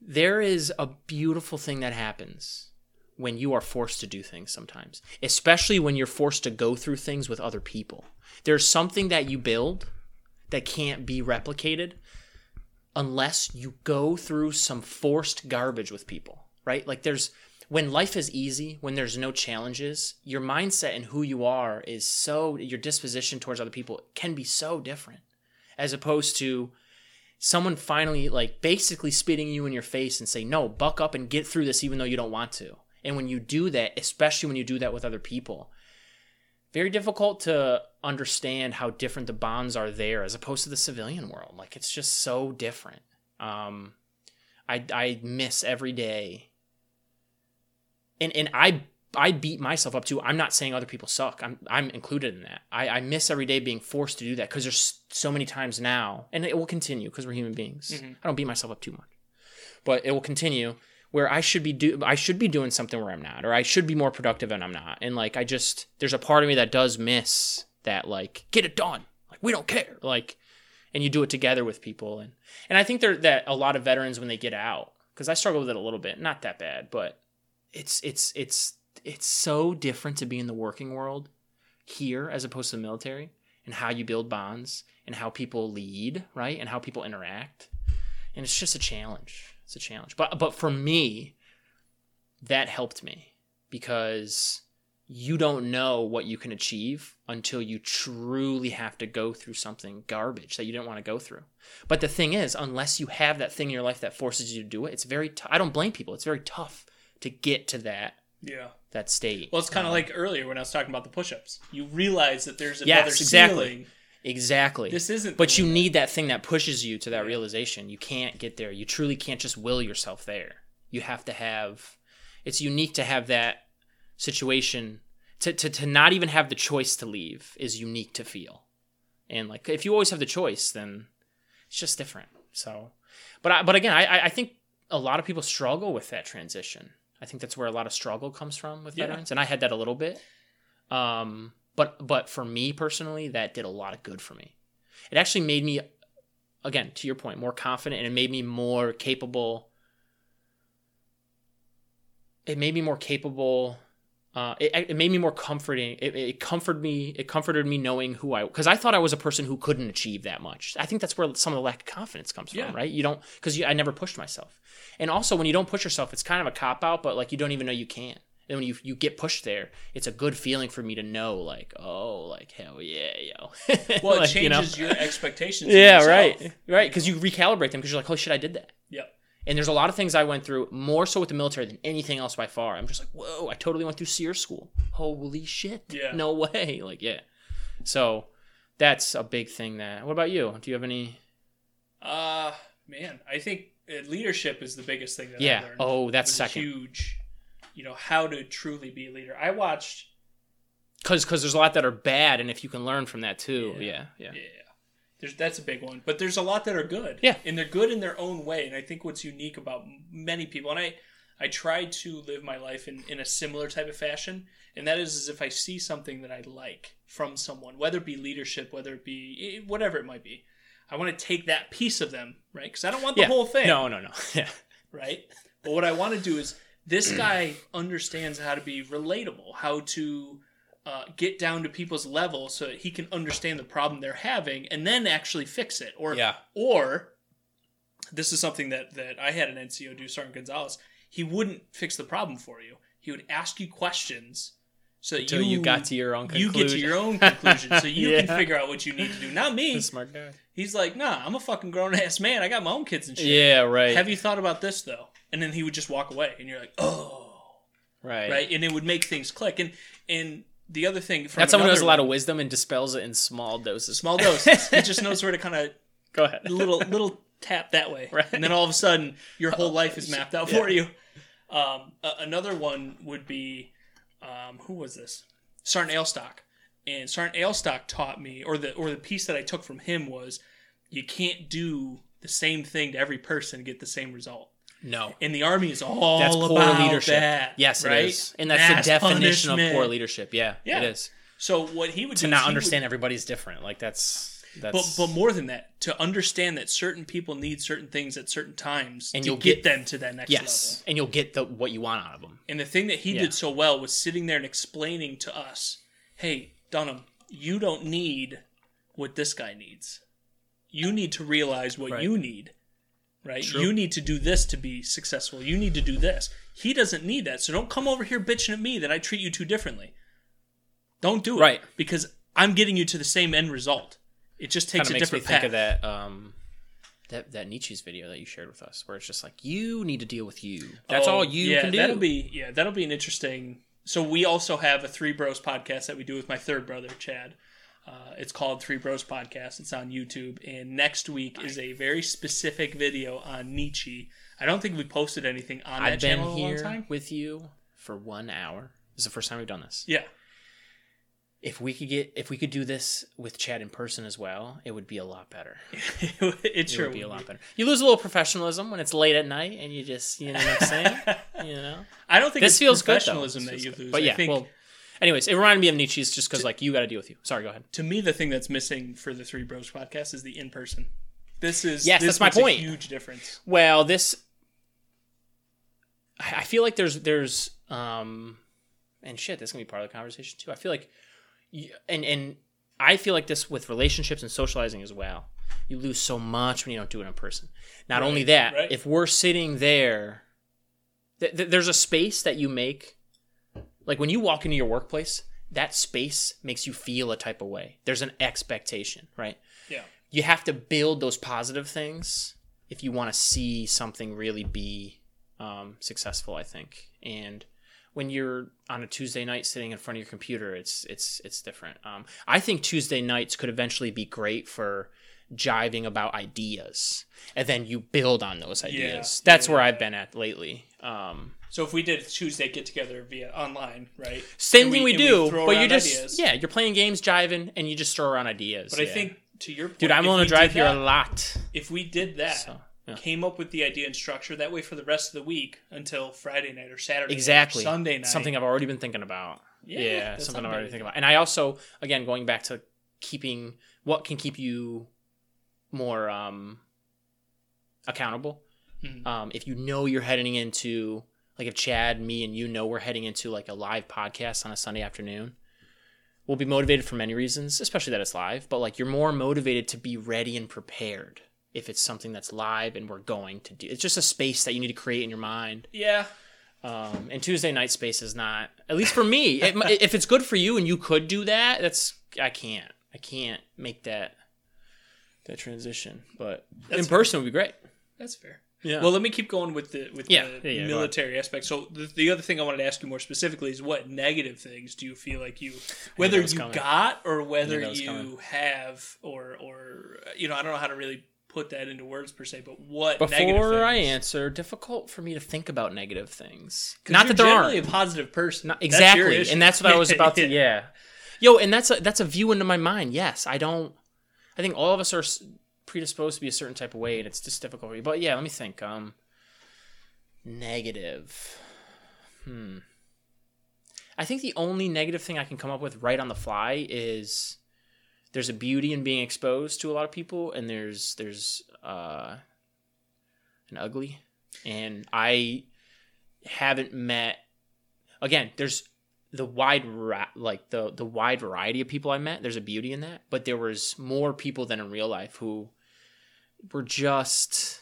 there is a beautiful thing that happens when you are forced to do things sometimes, especially when you're forced to go through things with other people. There's something that you build that can't be replicated unless you go through some forced garbage with people, right? Like there's when life is easy, when there's no challenges, your mindset and who you are is so your disposition towards other people can be so different as opposed to someone finally like basically spitting you in your face and say, "No, buck up and get through this even though you don't want to." And when you do that, especially when you do that with other people, very difficult to understand how different the bonds are there as opposed to the civilian world. Like it's just so different. Um, I I miss every day, and and I I beat myself up too. I'm not saying other people suck. I'm I'm included in that. I, I miss every day being forced to do that because there's so many times now, and it will continue because we're human beings. Mhm. I don't beat myself up too much, but it will continue where I should be do I should be doing something where I'm not, or I should be more productive and I'm not. And like I just there's a part of me that does miss that like get it done. Like we don't care. Like and you do it together with people and and I think there that a lot of veterans when they get out because I struggle with it a little bit, not that bad, but it's it's it's it's so different to be in the working world here as opposed to the military and how you build bonds and how people lead, right? And how people interact. And it's just a challenge. It's a challenge. But but for me, that helped me because you don't know what you can achieve until you truly have to go through something garbage that you didn't want to go through. But the thing is, unless you have that thing in your life that forces you to do it, it's very t- I don't blame people. It's very tough to get to that Yeah. that state. Well, it's kind of Um, like earlier when I was talking about the push-ups. You realize that there's Yes, another exactly. ceiling. exactly. This isn't. but you need that thing that pushes you to that realization. You can't get there. You truly can't just will yourself there. You have to have. It's unique to have that situation. To, to, to not even have the choice to leave is unique to feel. And like if you always have the choice, then it's just different. So, but I, but again, I I- think a lot of people struggle with that transition. I think that's where a lot of struggle comes from with Yeah. veterans, and I had that a little bit. Um, but but for me personally, that did a lot of good for me. It actually made me, again, to your point, more confident, and it made me more capable. It made me more capable. Uh, it, it made me more comforting. It, it comforted me. It comforted me knowing who I because I thought I was a person who couldn't achieve that much. I think that's where some of the lack of confidence comes from, Yeah. right? You don't because I never pushed myself, and also when you don't push yourself, it's kind of a cop out, but like you don't even know you can. And when you you get pushed there, it's a good feeling for me to know, like, oh, like hell yeah, yo. Well, it Like, you know? changes your expectations. Yeah, right, right. Because you recalibrate them because you're like, oh shit, I did that. Yep. And there's a lot of things I went through more so with the military than anything else by far. I'm just like, whoa, I totally went through SERE school. Holy shit. Yeah. No way. Like, yeah. So that's a big thing that. What about you? Do you have any? Uh man, I think uh, leadership is the biggest thing that I Yeah. learned. Oh, that's second. huge. You know how to truly be a leader. I watched. Because because there's a lot that are bad, and if you can learn from that too, yeah, Yeah. yeah. There's that's a big one, but there's a lot that are good. Yeah. and they're good in their own way. And I think what's unique about many people, and I, I try to live my life in in a similar type of fashion, and that is, is if I see something that I like from someone, whether it be leadership, whether it be eh, whatever it might be, I want to take that piece of them, right? Because I don't want the Yeah. whole thing. No, no, no. Yeah. right? But what I want to do is this guy understands how to be relatable, how to uh, get down to people's level so that he can understand the problem they're having and then actually fix it. Or Yeah. or this is something that that I had an NCO do, Sergeant Gonzalez. He wouldn't fix the problem for you. He would ask you questions so that Until you, got to your own you get to your own conclusion, so you Yeah. can figure out what you need to do. Not me. smart guy. He's like, nah, I'm a fucking grown ass man. I got my own kids and shit. Yeah, right. Have you thought about this though? And then he would just walk away, and you're like, oh, right. right, and it would make things click. And and the other thing, from That's someone who has a lot of wisdom and dispels it in small doses. small doses. he just knows where to kind of Go ahead. little little tap that way, Right. and then all of a sudden your whole life is mapped out for you. Um, a- another one would be, um, who was this? Sergeant Ailstock, and Sergeant Ailstock taught me, or the or the piece that I took from him was, you can't do the same thing to every person and get the same result. No. And the army is all That's poor about leadership. that. yes, right? it is. And that's Mass the definition of poor leadership. Yeah, Yeah. it is. So what he would To do is not he would- understand everybody's different. Like that's that's but but more than that, to understand that certain people need certain things at certain times And to you'll get, get- them to that next yes, level. and you'll get the what you want out of them. And the thing that he Yeah. did so well was sitting there and explaining to us, "Hey, Dunham, you don't need what this guy needs. You need to realize what Right. you need. Right? True. You need to do this to be successful. You need to do this. He doesn't need that. So don't come over here bitching at me that I treat you too differently. Don't do it. Right. Because I'm getting you to the same end result. It just takes of a different think of that um that that Nietzsche's video that you shared with us, where it's just like you need to deal with you. That's Oh, all you yeah, can do. That'll be yeah, that'll be an interesting. So we also have a Three Bros podcast that we do with my third brother Chad. Uh, it's called Three Bros Podcast. It's on YouTube, and next week is a very specific video on Nietzsche. I don't think we posted anything on that channel. I've been channel in a long here time. with you for one hour. This is the first time we've done this. Yeah, If we could get if we could do this with Chad in person as well, it would be a lot better. it It sure would be a lot better. You lose a little professionalism when it's late at night and you just you know what I'm saying? you know? I don't think This it's feels good though. professionalism This that feels you good. lose. But yeah, I think well anyways, it reminded me of Nietzsche's just because like you gotta deal with you. Sorry, go ahead. to me the thing that's missing for the Three Bros podcast is the in person. This is Yes, this that's my point. huge difference. Well, this I feel like there's there's um and shit, this is gonna be part of the conversation too. I feel like and and I feel like this with relationships and socializing as well. You lose so much when you don't do it in person. Not Right, only that, right. if we're sitting there, th- th- there's a space that you make. Like when you walk into your workplace, that space makes you feel a type of way. There's an expectation, right? Yeah. you have to build those positive things if you want to see something really be um, successful. I think, and when you're on a Tuesday night sitting in front of your computer, it's it's it's different. Um, I think Tuesday nights could eventually be great for jiving about ideas, and then you build on those ideas. That's where. I've been at lately. Um, So if we did Tuesday get together via online, right? same thing we, and do, throw but you're just ideas. yeah, you're playing games, jiving, and you just throw around ideas. But I think to your point, dude, I'm willing to drive here that, a lot. If we did that, So, yeah. came up with the idea and structure that way for the rest of the week until Friday night or Saturday, night or Sunday night. something i've already been thinking about Yeah, yeah, something i've already thinking about and i also again going back to keeping what can keep you more um accountable Mhm. um if you know you're heading into like if chad me and you know we're heading into like a live podcast on a sunday afternoon we'll be motivated for many reasons especially that it's live but like you're more motivated to be ready and prepared if it's something that's live and we're going to do it's just a space that you need to create in your mind Yeah, um, and Tuesday night space is not, at least for me. It, if it's good for you and you could do that, that's I can't. I can't make that that transition. But That's in person would be great. that's fair. Yeah. Well, let me keep going with the with Yeah, the yeah, yeah, military aspect. So the, the other thing I wanted to ask you more specifically is what negative things do you feel like you whether you coming. got or whether you coming. have or or you know I don't know how to really put that into words per se, but what negative Before I answer, difficult for me to think about negative things. Not that there generally aren't. a positive person. Not- exactly, issue. and that's what I was about to. Yeah, yo, and that's a that's a view into my mind. Yes, I don't. I think all of us are predisposed to be a certain type of way, and it's just difficult. for you. But yeah, let me think. Um, negative. Hmm. I think the only negative thing I can come up with right on the fly is there's a beauty in being exposed to a lot of people, and there's there's uh, an ugly, and I haven't met. Again, there's the wide ra- like the the wide variety of people I met. There's a beauty in that, but there was more people than in real life who were just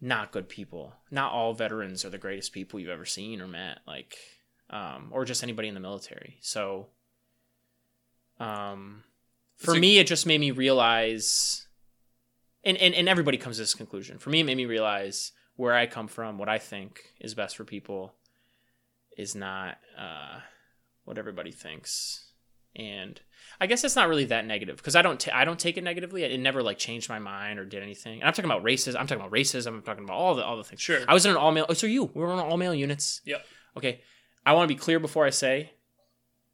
not good people. Not all veterans are the greatest people you've ever seen or met, like, um, or just anybody in the military. So, um, for a- me, it just made me realize, and, and and everybody comes to this conclusion. For me, it made me realize where I come from, what I think is best for people, is not uh, what everybody thinks and I guess it's not really that negative because I don't ta- I don't take it negatively. It never like changed my mind or did anything. And I'm talking about racism. I'm talking about racism. I'm talking about all the all the things. Sure. I was in an all male. Oh, so you? We were on all male units. Yep. Okay. I want to be clear before I say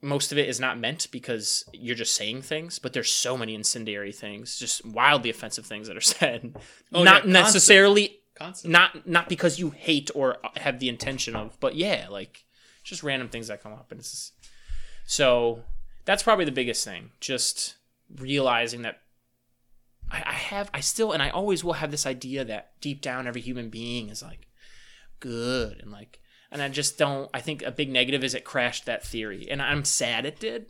most of it is not meant because you're just saying things, but there's so many incendiary things, just wildly offensive things that are said. Oh, not yeah, necessarily Constant. not not because you hate or have the intention of, but yeah, like just random things that come up, and just, so that's probably the biggest thing. Just realizing that I, I have, I still, and I always will have this idea that deep down, every human being is like good and like, and I just don't. I think a big negative is it crashed that theory, and I'm sad it did.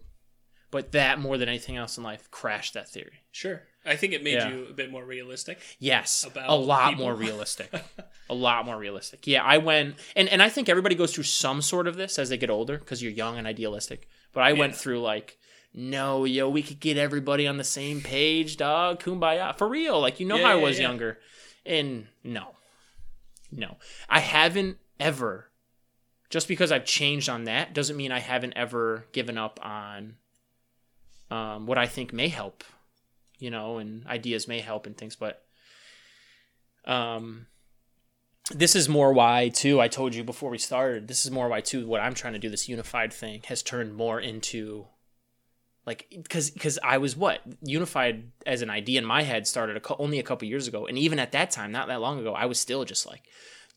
But that more than anything else in life crashed that theory. Sure. I think it made Yeah. you a bit more realistic. Yes, About a lot people. more realistic. a lot more realistic. Yeah, I went and and I think everybody goes through some sort of this as they get older because you're young and idealistic. But I went through like, no, yo, we could get everybody on the same page, dog. Kumbaya, for real. Like you know Yeah, how I was yeah. younger, and no, no, I haven't ever. Just because I've changed on that doesn't mean I haven't ever given up on um, what I think may help, you know, and ideas may help and things. But um, this is more why too. I told you before we started. This is more why too. What I'm trying to do, this unified thing, has turned more into like because because I was what unified as an idea in my head started a, cou- only a couple years ago, and even at that time, not that long ago, I was still just like,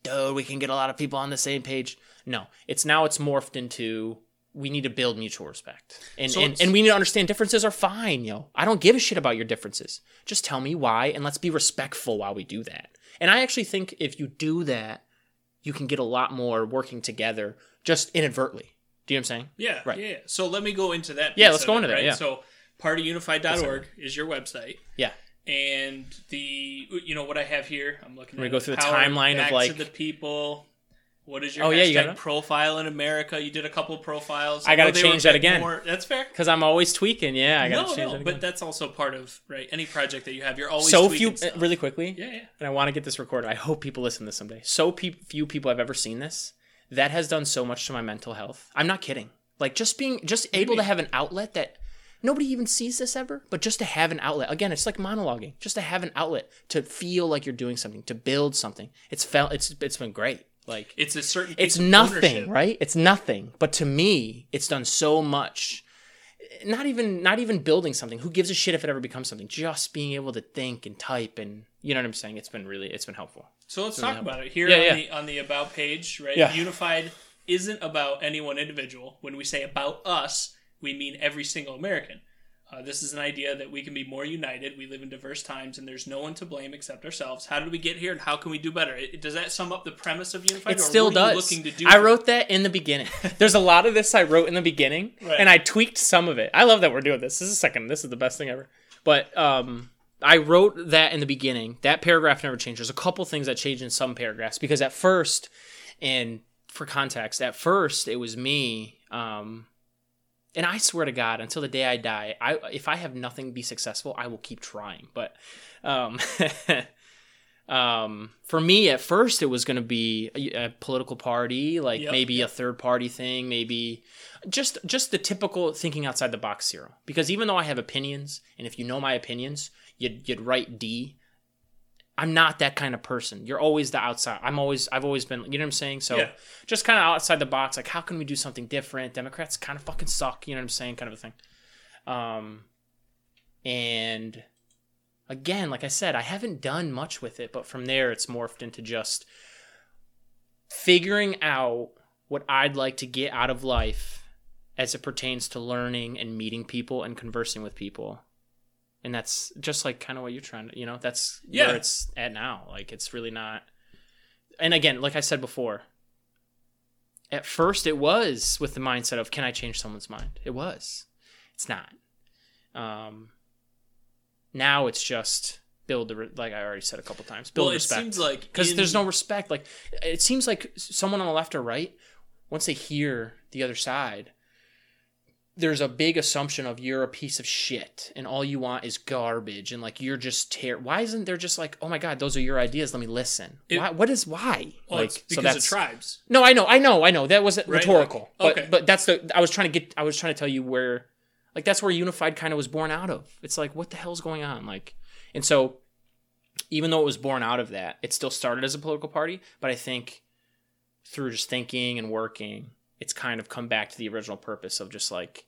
dude, we can get a lot of people on the same page. No, it's now it's morphed into we need to build mutual respect, and So and, and we need to understand differences are fine, yo. I don't give a shit about your differences. Just tell me why, and let's be respectful while we do that. And I actually think if you do that, you can get a lot more working together just inadvertently. Do you know what I'm saying? Yeah, Right. yeah. So let me go into that. Yeah, let's go it, into that, right? yeah. So partyunified.org is your website, Yeah. and the you know what I have here. I'm looking. Can we at go through the timeline of, like- the people. What is your Oh, yeah, you hashtag got it? profile in America? You did a couple profiles. I gotta know they were a change that again. more- that's fair. Because I'm always tweaking. Yeah, I got to no, change no, that again. but that's also part of right any project that you have. You're always so tweaking few, uh, stuff. really quickly, Yeah, yeah. and I want to get this recorded. I hope people listen to this someday. So pe- few people have ever seen this. That has done so much to my mental health. I'm not kidding. Like just being, just able to have an outlet that nobody even sees this ever, but just to have an outlet. Again, it's like monologuing. Just to have an outlet to feel like you're doing something, to build something. It's felt. It's it's been great. Like It's a certain. it's nothing, ownership. right? It's nothing. But to me, it's done so much. Not even not even building something. Who gives a shit if it ever becomes something? Just being able to think and type and you know what I'm saying? It's been really it's been helpful. So let's really talk about it here Yeah, on yeah. the on the about page, right? Yeah. Unified isn't about any one individual. When we say about us, we mean every single American. Uh, this is an idea that we can be more united. We live in diverse times, and there's no one to blame except ourselves. How did we get here, and how can we do better? It, does that sum up the premise of unified? It or still what are you does. looking to do? I wrote that in the beginning. There's a lot of this I wrote in the beginning, Right. and I tweaked some of it. I love that we're doing this. This is a second. This is the best thing ever. But um, I wrote that in the beginning. That paragraph never changed. There's a couple things that changed in some paragraphs because at first, and for context, at first it was me. Um, and I swear to God, until the day I die, I if I have nothing be successful, I will keep trying. But um, um, for me, at first, it was going to be a, a political party, like Yep, maybe a third party thing, maybe just just the typical thinking outside the box zero. Because even though I have opinions, and if you know my opinions, you'd you'd write D. I'm not that kind of person. You're always the outside. I'm always I've always been. You know what I'm saying? So Yeah. just kind of outside the box. Like, how can we do something different? Democrats kind of fucking suck. You know what I'm saying? Kind of a thing. Um, and again, like I said, I haven't done much with it, but from there, it's morphed into just figuring out what I'd like to get out of life as it pertains to learning and meeting people and conversing with people. And that's just like kind of what you're trying to, you know, that's Yeah. where it's at now. Like, it's really not. And again, like I said before, at first it was with the mindset of, can I change someone's mind? It was. It's not. Um, now it's just build the, re- like I already said a couple times, build Well, it respect seems like because in- there's no respect. Like it seems like someone on the left or right, once they hear the other side, there's a big assumption of you're a piece of shit and all you want is garbage and like you're just ter- why isn't there just like oh my god those are your ideas let me listen It- why, what is why Well, it's because of tribes. no I know I know I know that wasn't Right, rhetorical like- but okay. but that's the I was trying to get I was trying to tell you where Like that's where Unified kind of was born out of. It's like what the hell's going on? Like, and so even though it was born out of that, it still started as a political party. But I think through just thinking and working, it's kind of come back to the original purpose of just like,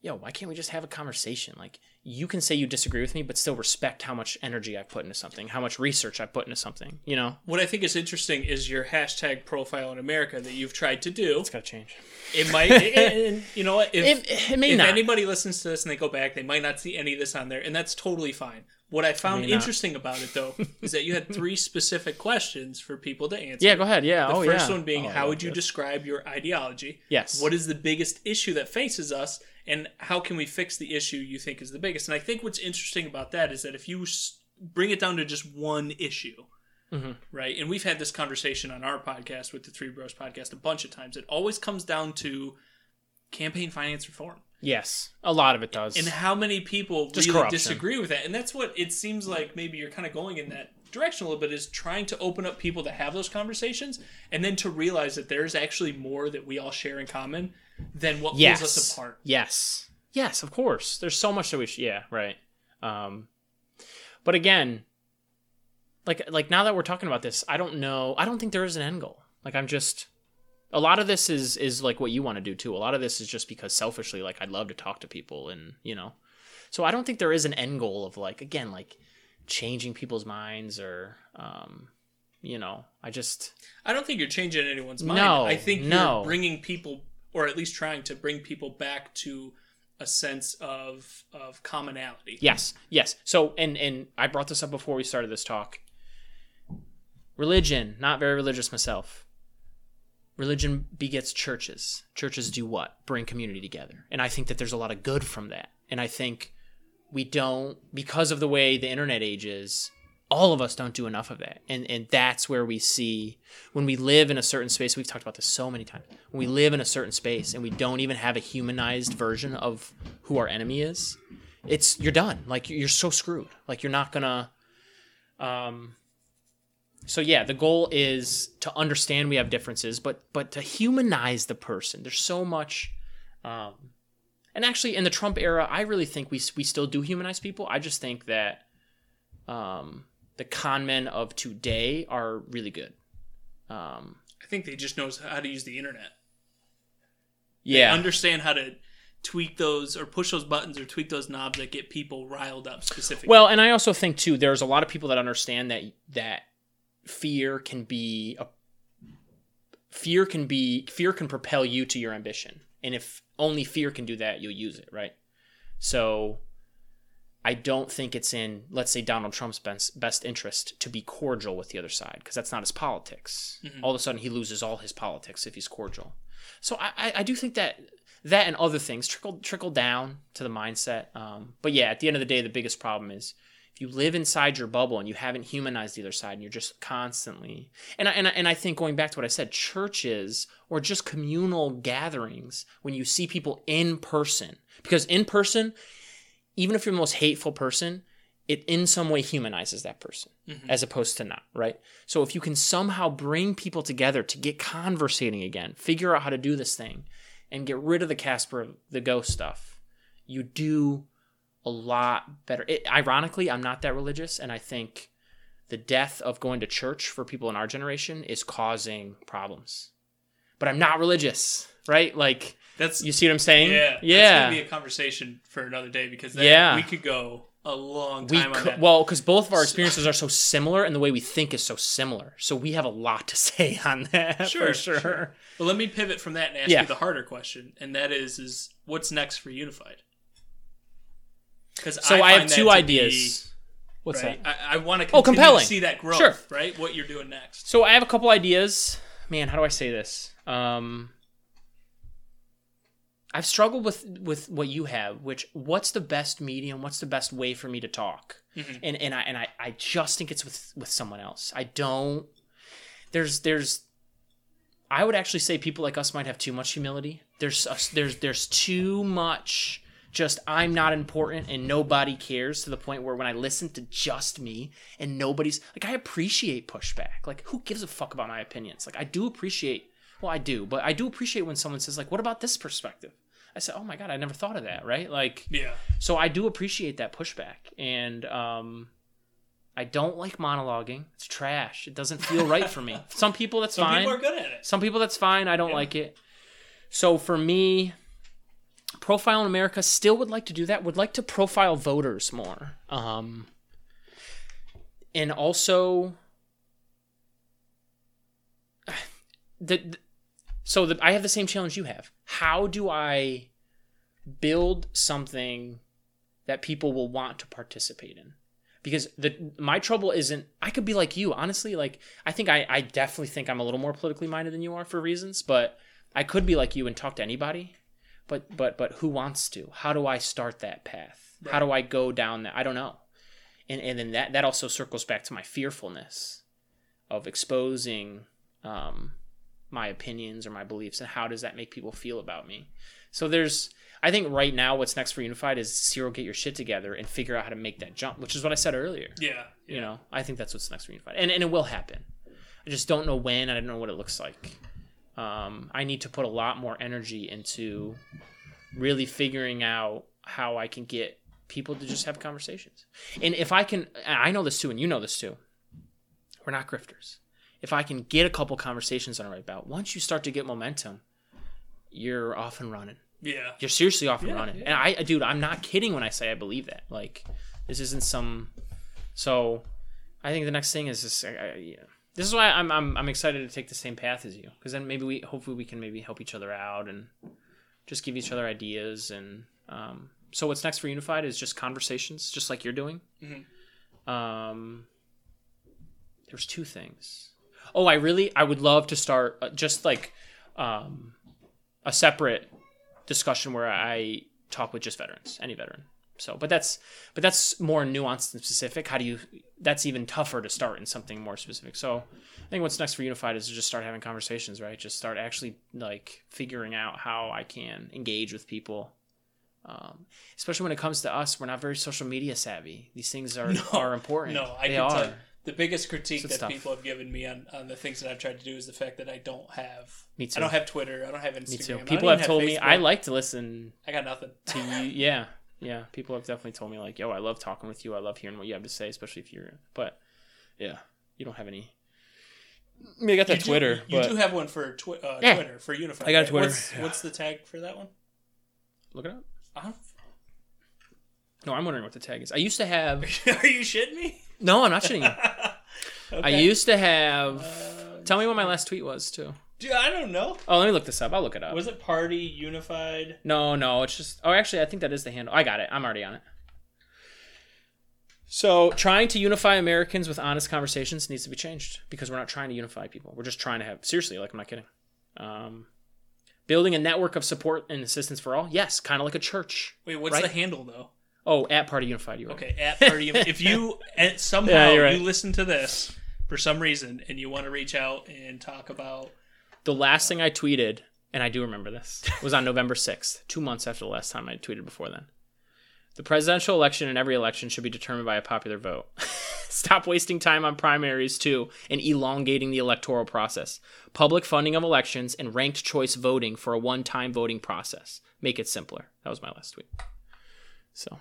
yo, why can't we just have a conversation? Like, you can say you disagree with me, but still respect how much energy I put into something, how much research I put into something. You know, What I think is interesting is your hashtag profile in America that you've tried to do. it's got to change. It might, and, you know what? If, It, it may if not. anybody listens to this and they go back, they might not see any of this on there, and that's totally fine. What I found not. interesting about it, though, is that you had three specific questions for people to answer. yeah, go ahead. Yeah. The oh, first yeah. one being, Oh, how would you this. describe your ideology? Yes. What is the biggest issue that faces us, and how can we fix the issue you think is the biggest? And I think what's interesting about that is that if you bring it down to just one issue, Mhm. right? And we've had this conversation on our podcast with the Three Bros podcast a bunch of times. It always comes down to campaign finance reform Yes, a lot of it does. and how many people Just really corruption. disagree with that. And that's what it seems like maybe you're kind of going in that direction a little bit is trying to open up people to have those conversations and then to realize that there's actually more that we all share in common than what yes. pulls us apart. Yes. Yes, of course. There's so much that we sh- yeah, right. Um but again, like like now that we're talking about this, I don't know. I don't think there is an end goal. Like I'm just a lot of this is is like what you want to do too. A lot of this is just because selfishly like I'd love to talk to people and, you know. So I don't think there is an end goal of like again like changing people's minds or um you know, I just I don't think you're changing anyone's mind. No, I think no. you're bringing people, or at least trying to bring people back to a sense of of commonality. Yes, yes. So, and and I brought this up before we started this talk. Religion, not very religious myself. Religion begets churches. Churches do what? Bring community together. And I think that there's a lot of good from that. And I think we don't because of the way the internet age is, all of us don't do enough of that. And and that's where we see when we live in a certain space, we've talked about this so many times. When we live in a certain space and we don't even have a humanized version of who our enemy is, it's you're done. Like you're so screwed. Like you're not gonna. Um. So yeah, the goal is to understand we have differences, but but to humanize the person. There's so much. Um, and actually, in the Trump era, I really think we we still do humanize people. I just think that, um, the con men of today are really good. Um, I think they just knows how to use the internet. yeah, Understand how to tweak those or push those buttons or tweak those knobs that get people riled up specifically. Well, and I also think too, there's a lot of people that understand that that fear can be a fear can be fear can propel you to your ambition, and if only fear can do that, you'll use it, right? So, I don't think it's in let's say Donald Trump's best, best interest to be cordial with the other side because that's not his politics. All of a sudden, he loses all his politics if he's cordial. So I, I, I do think that that and other things trickle trickle down to the mindset. Um, but yeah, at the end of the day, the biggest problem is if you live inside your bubble and you haven't humanized the other side, and you're just constantly and I, and I, and I think going back to what I said, churches or just communal gatherings when you see people in person, because in person, even if you're the most hateful person, it in some way humanizes that person mm-hmm. as opposed to not, right? So if you can somehow bring people together to get conversating again, figure out how to do this thing, and get rid of the Casper the Ghost stuff, you do a lot better. It, ironically, I'm not that religious, and I think the death of going to church for people in our generation is causing problems. But I'm not religious, right? Like, that's you see what I'm saying? yeah, yeah. That's gonna be a conversation for another day because that, Yeah. we could go a long we time on could, that. well because both of our experiences are so similar and the way we think is so similar so we have a lot to say on that Sure, sure, sure. Well, let me pivot from that and ask Yeah. you the harder question, and that is, is what's next for Unified? Because so i, have two ideas what's right? that I, I want to Oh, compelling. to see that growth, Sure. right? What you're doing next. so i have a couple ideas man how do i say this um i've struggled with with what you have which what's the best medium what's the best way for me to talk Mhm. and and i and I, I just think it's with with someone else i don't there's there's I would actually say people like us might have too much humility. There's a, there's there's too much just I'm not important and nobody cares to the point where when I listen to just me and nobody's like I appreciate pushback. Like who gives a fuck about my opinions? Like I do appreciate well I do, but I do appreciate when someone says like what about this perspective? I said, "Oh my god, I never thought of that." Right? Like, Yeah. so I do appreciate that pushback, and um, I don't like monologuing. It's trash. It doesn't feel right for me. Some people that's Some fine. people are good at it. Some people that's fine. I don't Yeah. like it. So for me, Profile in America still would like to do that. Would like to profile voters more. Um, and also the, the- so the, I have the same challenge you have. How do I build something that people will want to participate in? Because the my trouble isn't I could be like you, honestly, like I think I, I definitely think I'm a little more politically minded than you are for reasons, but I could be like you and talk to anybody. But but but who wants to? How do I start that path? How do I go down that? I don't know. And and then that that also circles back to my fearfulness of exposing um my opinions or my beliefs and how does that make people feel about me so there's i think right now what's next for unified is zero get your shit together and figure out how to make that jump which is what i said earlier Yeah. you know i think that's what's next for unified and, and it will happen i just don't know when i don't know what it looks like um, i need to put a lot more energy into really figuring out how i can get people to just have conversations and if i can i know this too and you know this too we're not grifters if I can get a couple conversations on the right belt, once you start to get momentum, you're off and running. Yeah. You're seriously off and Yeah, running. yeah. And I, dude, I'm not kidding when I say I believe that. Like, this isn't some. So, I think the next thing is this. I, I, yeah. This is why I'm, I'm I'm excited to take the same path as you, because then maybe we hopefully we can maybe help each other out and just give each other ideas and um. So what's next for Unified is just conversations, just like you're doing. Mhm. Um. There's two things. Oh, I really I would love to start uh, just like um a separate discussion where I talk with just veterans, any veteran. So, but that's but that's more nuanced and specific. How do you? That's even tougher to start in something more specific. So, I think what's next for Unified is to just start having conversations, right? Just start actually like figuring out how I can engage with people. Um, especially when it comes to us, we're not very social media savvy. These things are No, are important. No, I they can are. tell. The biggest critique Good that stuff. people have given me on, on the things that I've tried to do is the fact that I don't have. Me too. I don't have Twitter. I don't have Instagram. Me too. People even have told me I like to listen I got nothing. to you. Yeah, yeah. People have definitely told me like, "Yo, I love talking with you. I love hearing what you have to say, especially if you're." But yeah, you don't have any. I mean, I got that You do- Twitter, you but do have one for twi- uh, Yeah. Twitter for Unified. I got a right? Twitter, What's, yeah. what's the tag for that one? look it up. Don't- No, I'm wondering what the tag is. I used to have. Are you shitting me? No, I'm not shitting you. I used to have. Uh, Tell me what my last tweet was too. Dude, I don't know. Oh, let me look this up. I'll look it up. Was it Party Unified? No, no, it's just. Oh, actually, I think that is the handle. I got it. I'm already on it. So, trying to unify Americans with honest conversations needs to be changed because we're not trying to unify people. We're just trying to have seriously, like I'm not kidding. Um, building a network of support and assistance for all. Yes, kind of like a church. Wait, what's Right? the handle though? Oh, at Party Unified. You're Okay, at Party. Unified If you somehow Yeah, right. you listen to this for some reason and you want to reach out and talk about The last thing I tweeted, and I do remember this, was on November 6th, two months after the last time I tweeted before then. The presidential election and every election should be determined by a popular vote. Stop wasting time on primaries, too, and elongating the electoral process. Public funding of elections and ranked choice voting for a one time voting process. Make it simpler. That was my last tweet. So,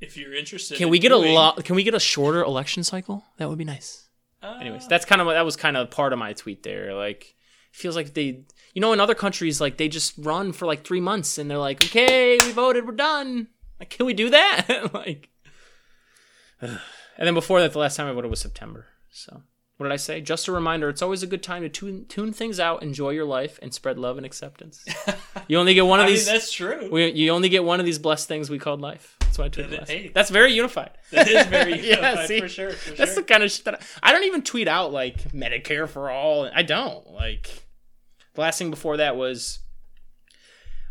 if you're interested. can we get a doing- lot? Can we get a shorter election cycle? That would be nice. Uh, anyways that's kind of what that was kind of part of my tweet there like feels like they you know in other countries like they just run for like three months and they're like okay we voted we're done. Like can we do that? Like and then before that the last time i voted was september so. What did i say? Just a reminder it's always a good time to tune tune things out enjoy your life and spread love and acceptance. You only get one of I mean, these that's true. we, you only get one of these blessed things we called life that's why i tweeted Hey. that's very unified that is very Yeah, unified, see? for sure. For That's sure. the kind of shit that I, I don't even tweet out like Medicare for all. I don't like. The last thing before that was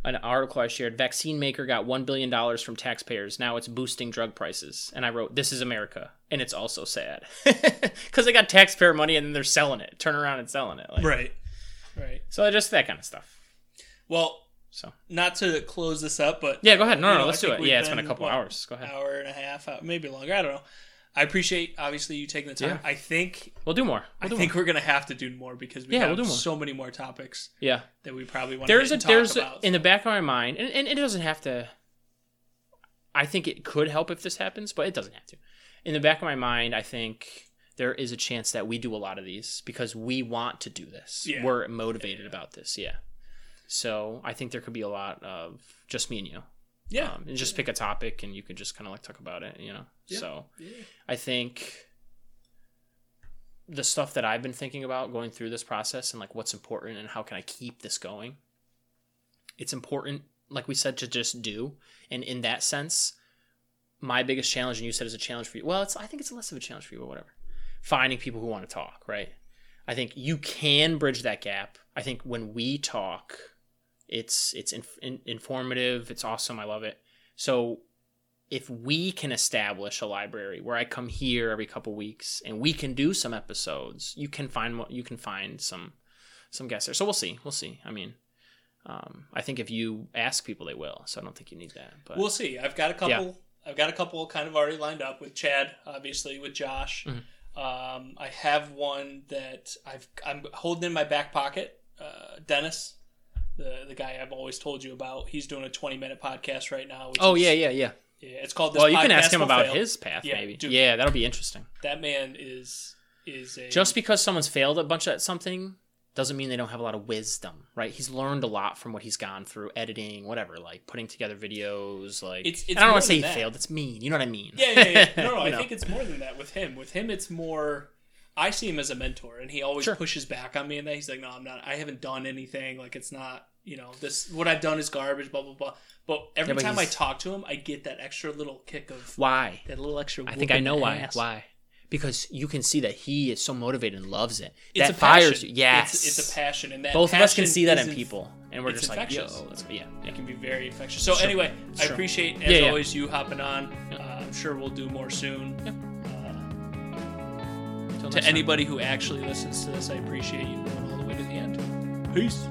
an article I shared. Vaccine maker got one billion dollars from taxpayers. Now it's boosting drug prices, and I wrote, "This is America," and it's also sad because they got taxpayer money and then they're selling it, turn around and selling it. Like, right. Right. So just that kind of stuff. Well, So not to close this up, but yeah, go ahead. No, no, know, let's do it. Yeah, it's been a couple what, hours. Go ahead. hour and a half, maybe longer. I don't know. I appreciate obviously you taking the time. Yeah. I think We'll do more. I We'll do think more. we're gonna have to do more because we Yeah, have we'll do more. so many more topics Yeah. that we probably want There's to a there's a, about. in the back of my mind, and, and it doesn't have to. I think it could help if this happens, but it doesn't have to. In the back of my mind, I think there is a chance that we do a lot of these because we want to do this. Yeah. We're motivated about this. Yeah. So I think there could be a lot of just me and you. yeah, um, and just pick a topic and you could just kind of like talk about it you know Yeah. so Yeah. i think the stuff that i've been thinking about going through this process and like what's important and how can i keep this going it's important like we said to just do and in that sense my biggest challenge and you said is a challenge for you well it's i think it's less of a challenge for you but whatever finding people who want to talk right i think you can bridge that gap i think when we talk it's it's inf- in, informative it's awesome i love it so if we can establish a library where i come here every couple weeks and we can do some episodes you can find mo- you can find some some guests there so we'll see we'll see i mean um, i think if you ask people they will so i don't think you need that but We'll see. I've got a couple. I've got a couple kind of already lined up with Chad, obviously with Josh. Mhm. Um, I have one that I've I'm holding in my back pocket. Uh, Dennis, the the guy I've always told you about. He's doing a 20 minute podcast right now. Which oh is- yeah yeah yeah yeah. It's called. This well you can ask him about Fail. his path Yeah, maybe dude. yeah that'll be interesting That man is is a just because someone's failed a bunch at something doesn't mean they don't have a lot of wisdom, right? He's learned a lot from what he's gone through, editing, whatever, like putting together videos. Like, It's- it's I don't want to say than he that. failed. It's mean. You know what I mean? Yeah, yeah, yeah. No, no, I think it's more than that with him. With him, it's more. I see him as a mentor, and he always Sure. pushes back on me. And that he's like, "No, I'm not. I haven't done anything. Like, it's not. You know, this what I've done is garbage. Blah blah blah." But every Yeah, but time I talk to him, I get that extra little kick of why? that little extra. I think I know why. ass. Why? Because you can see that he is so motivated and loves it. It's that a fires passion. you. Yes, it's, it's a passion, and that Both of us can see that in people, and we're just like, yo, infectious. let's yeah, yeah. It can be very infectious. So Sure. anyway, I appreciate as Yeah, yeah. always you hopping on. Uh, I'm sure we'll do more soon. To next time. anybody who actually listens to this, I appreciate you going all the way to the end. Peace.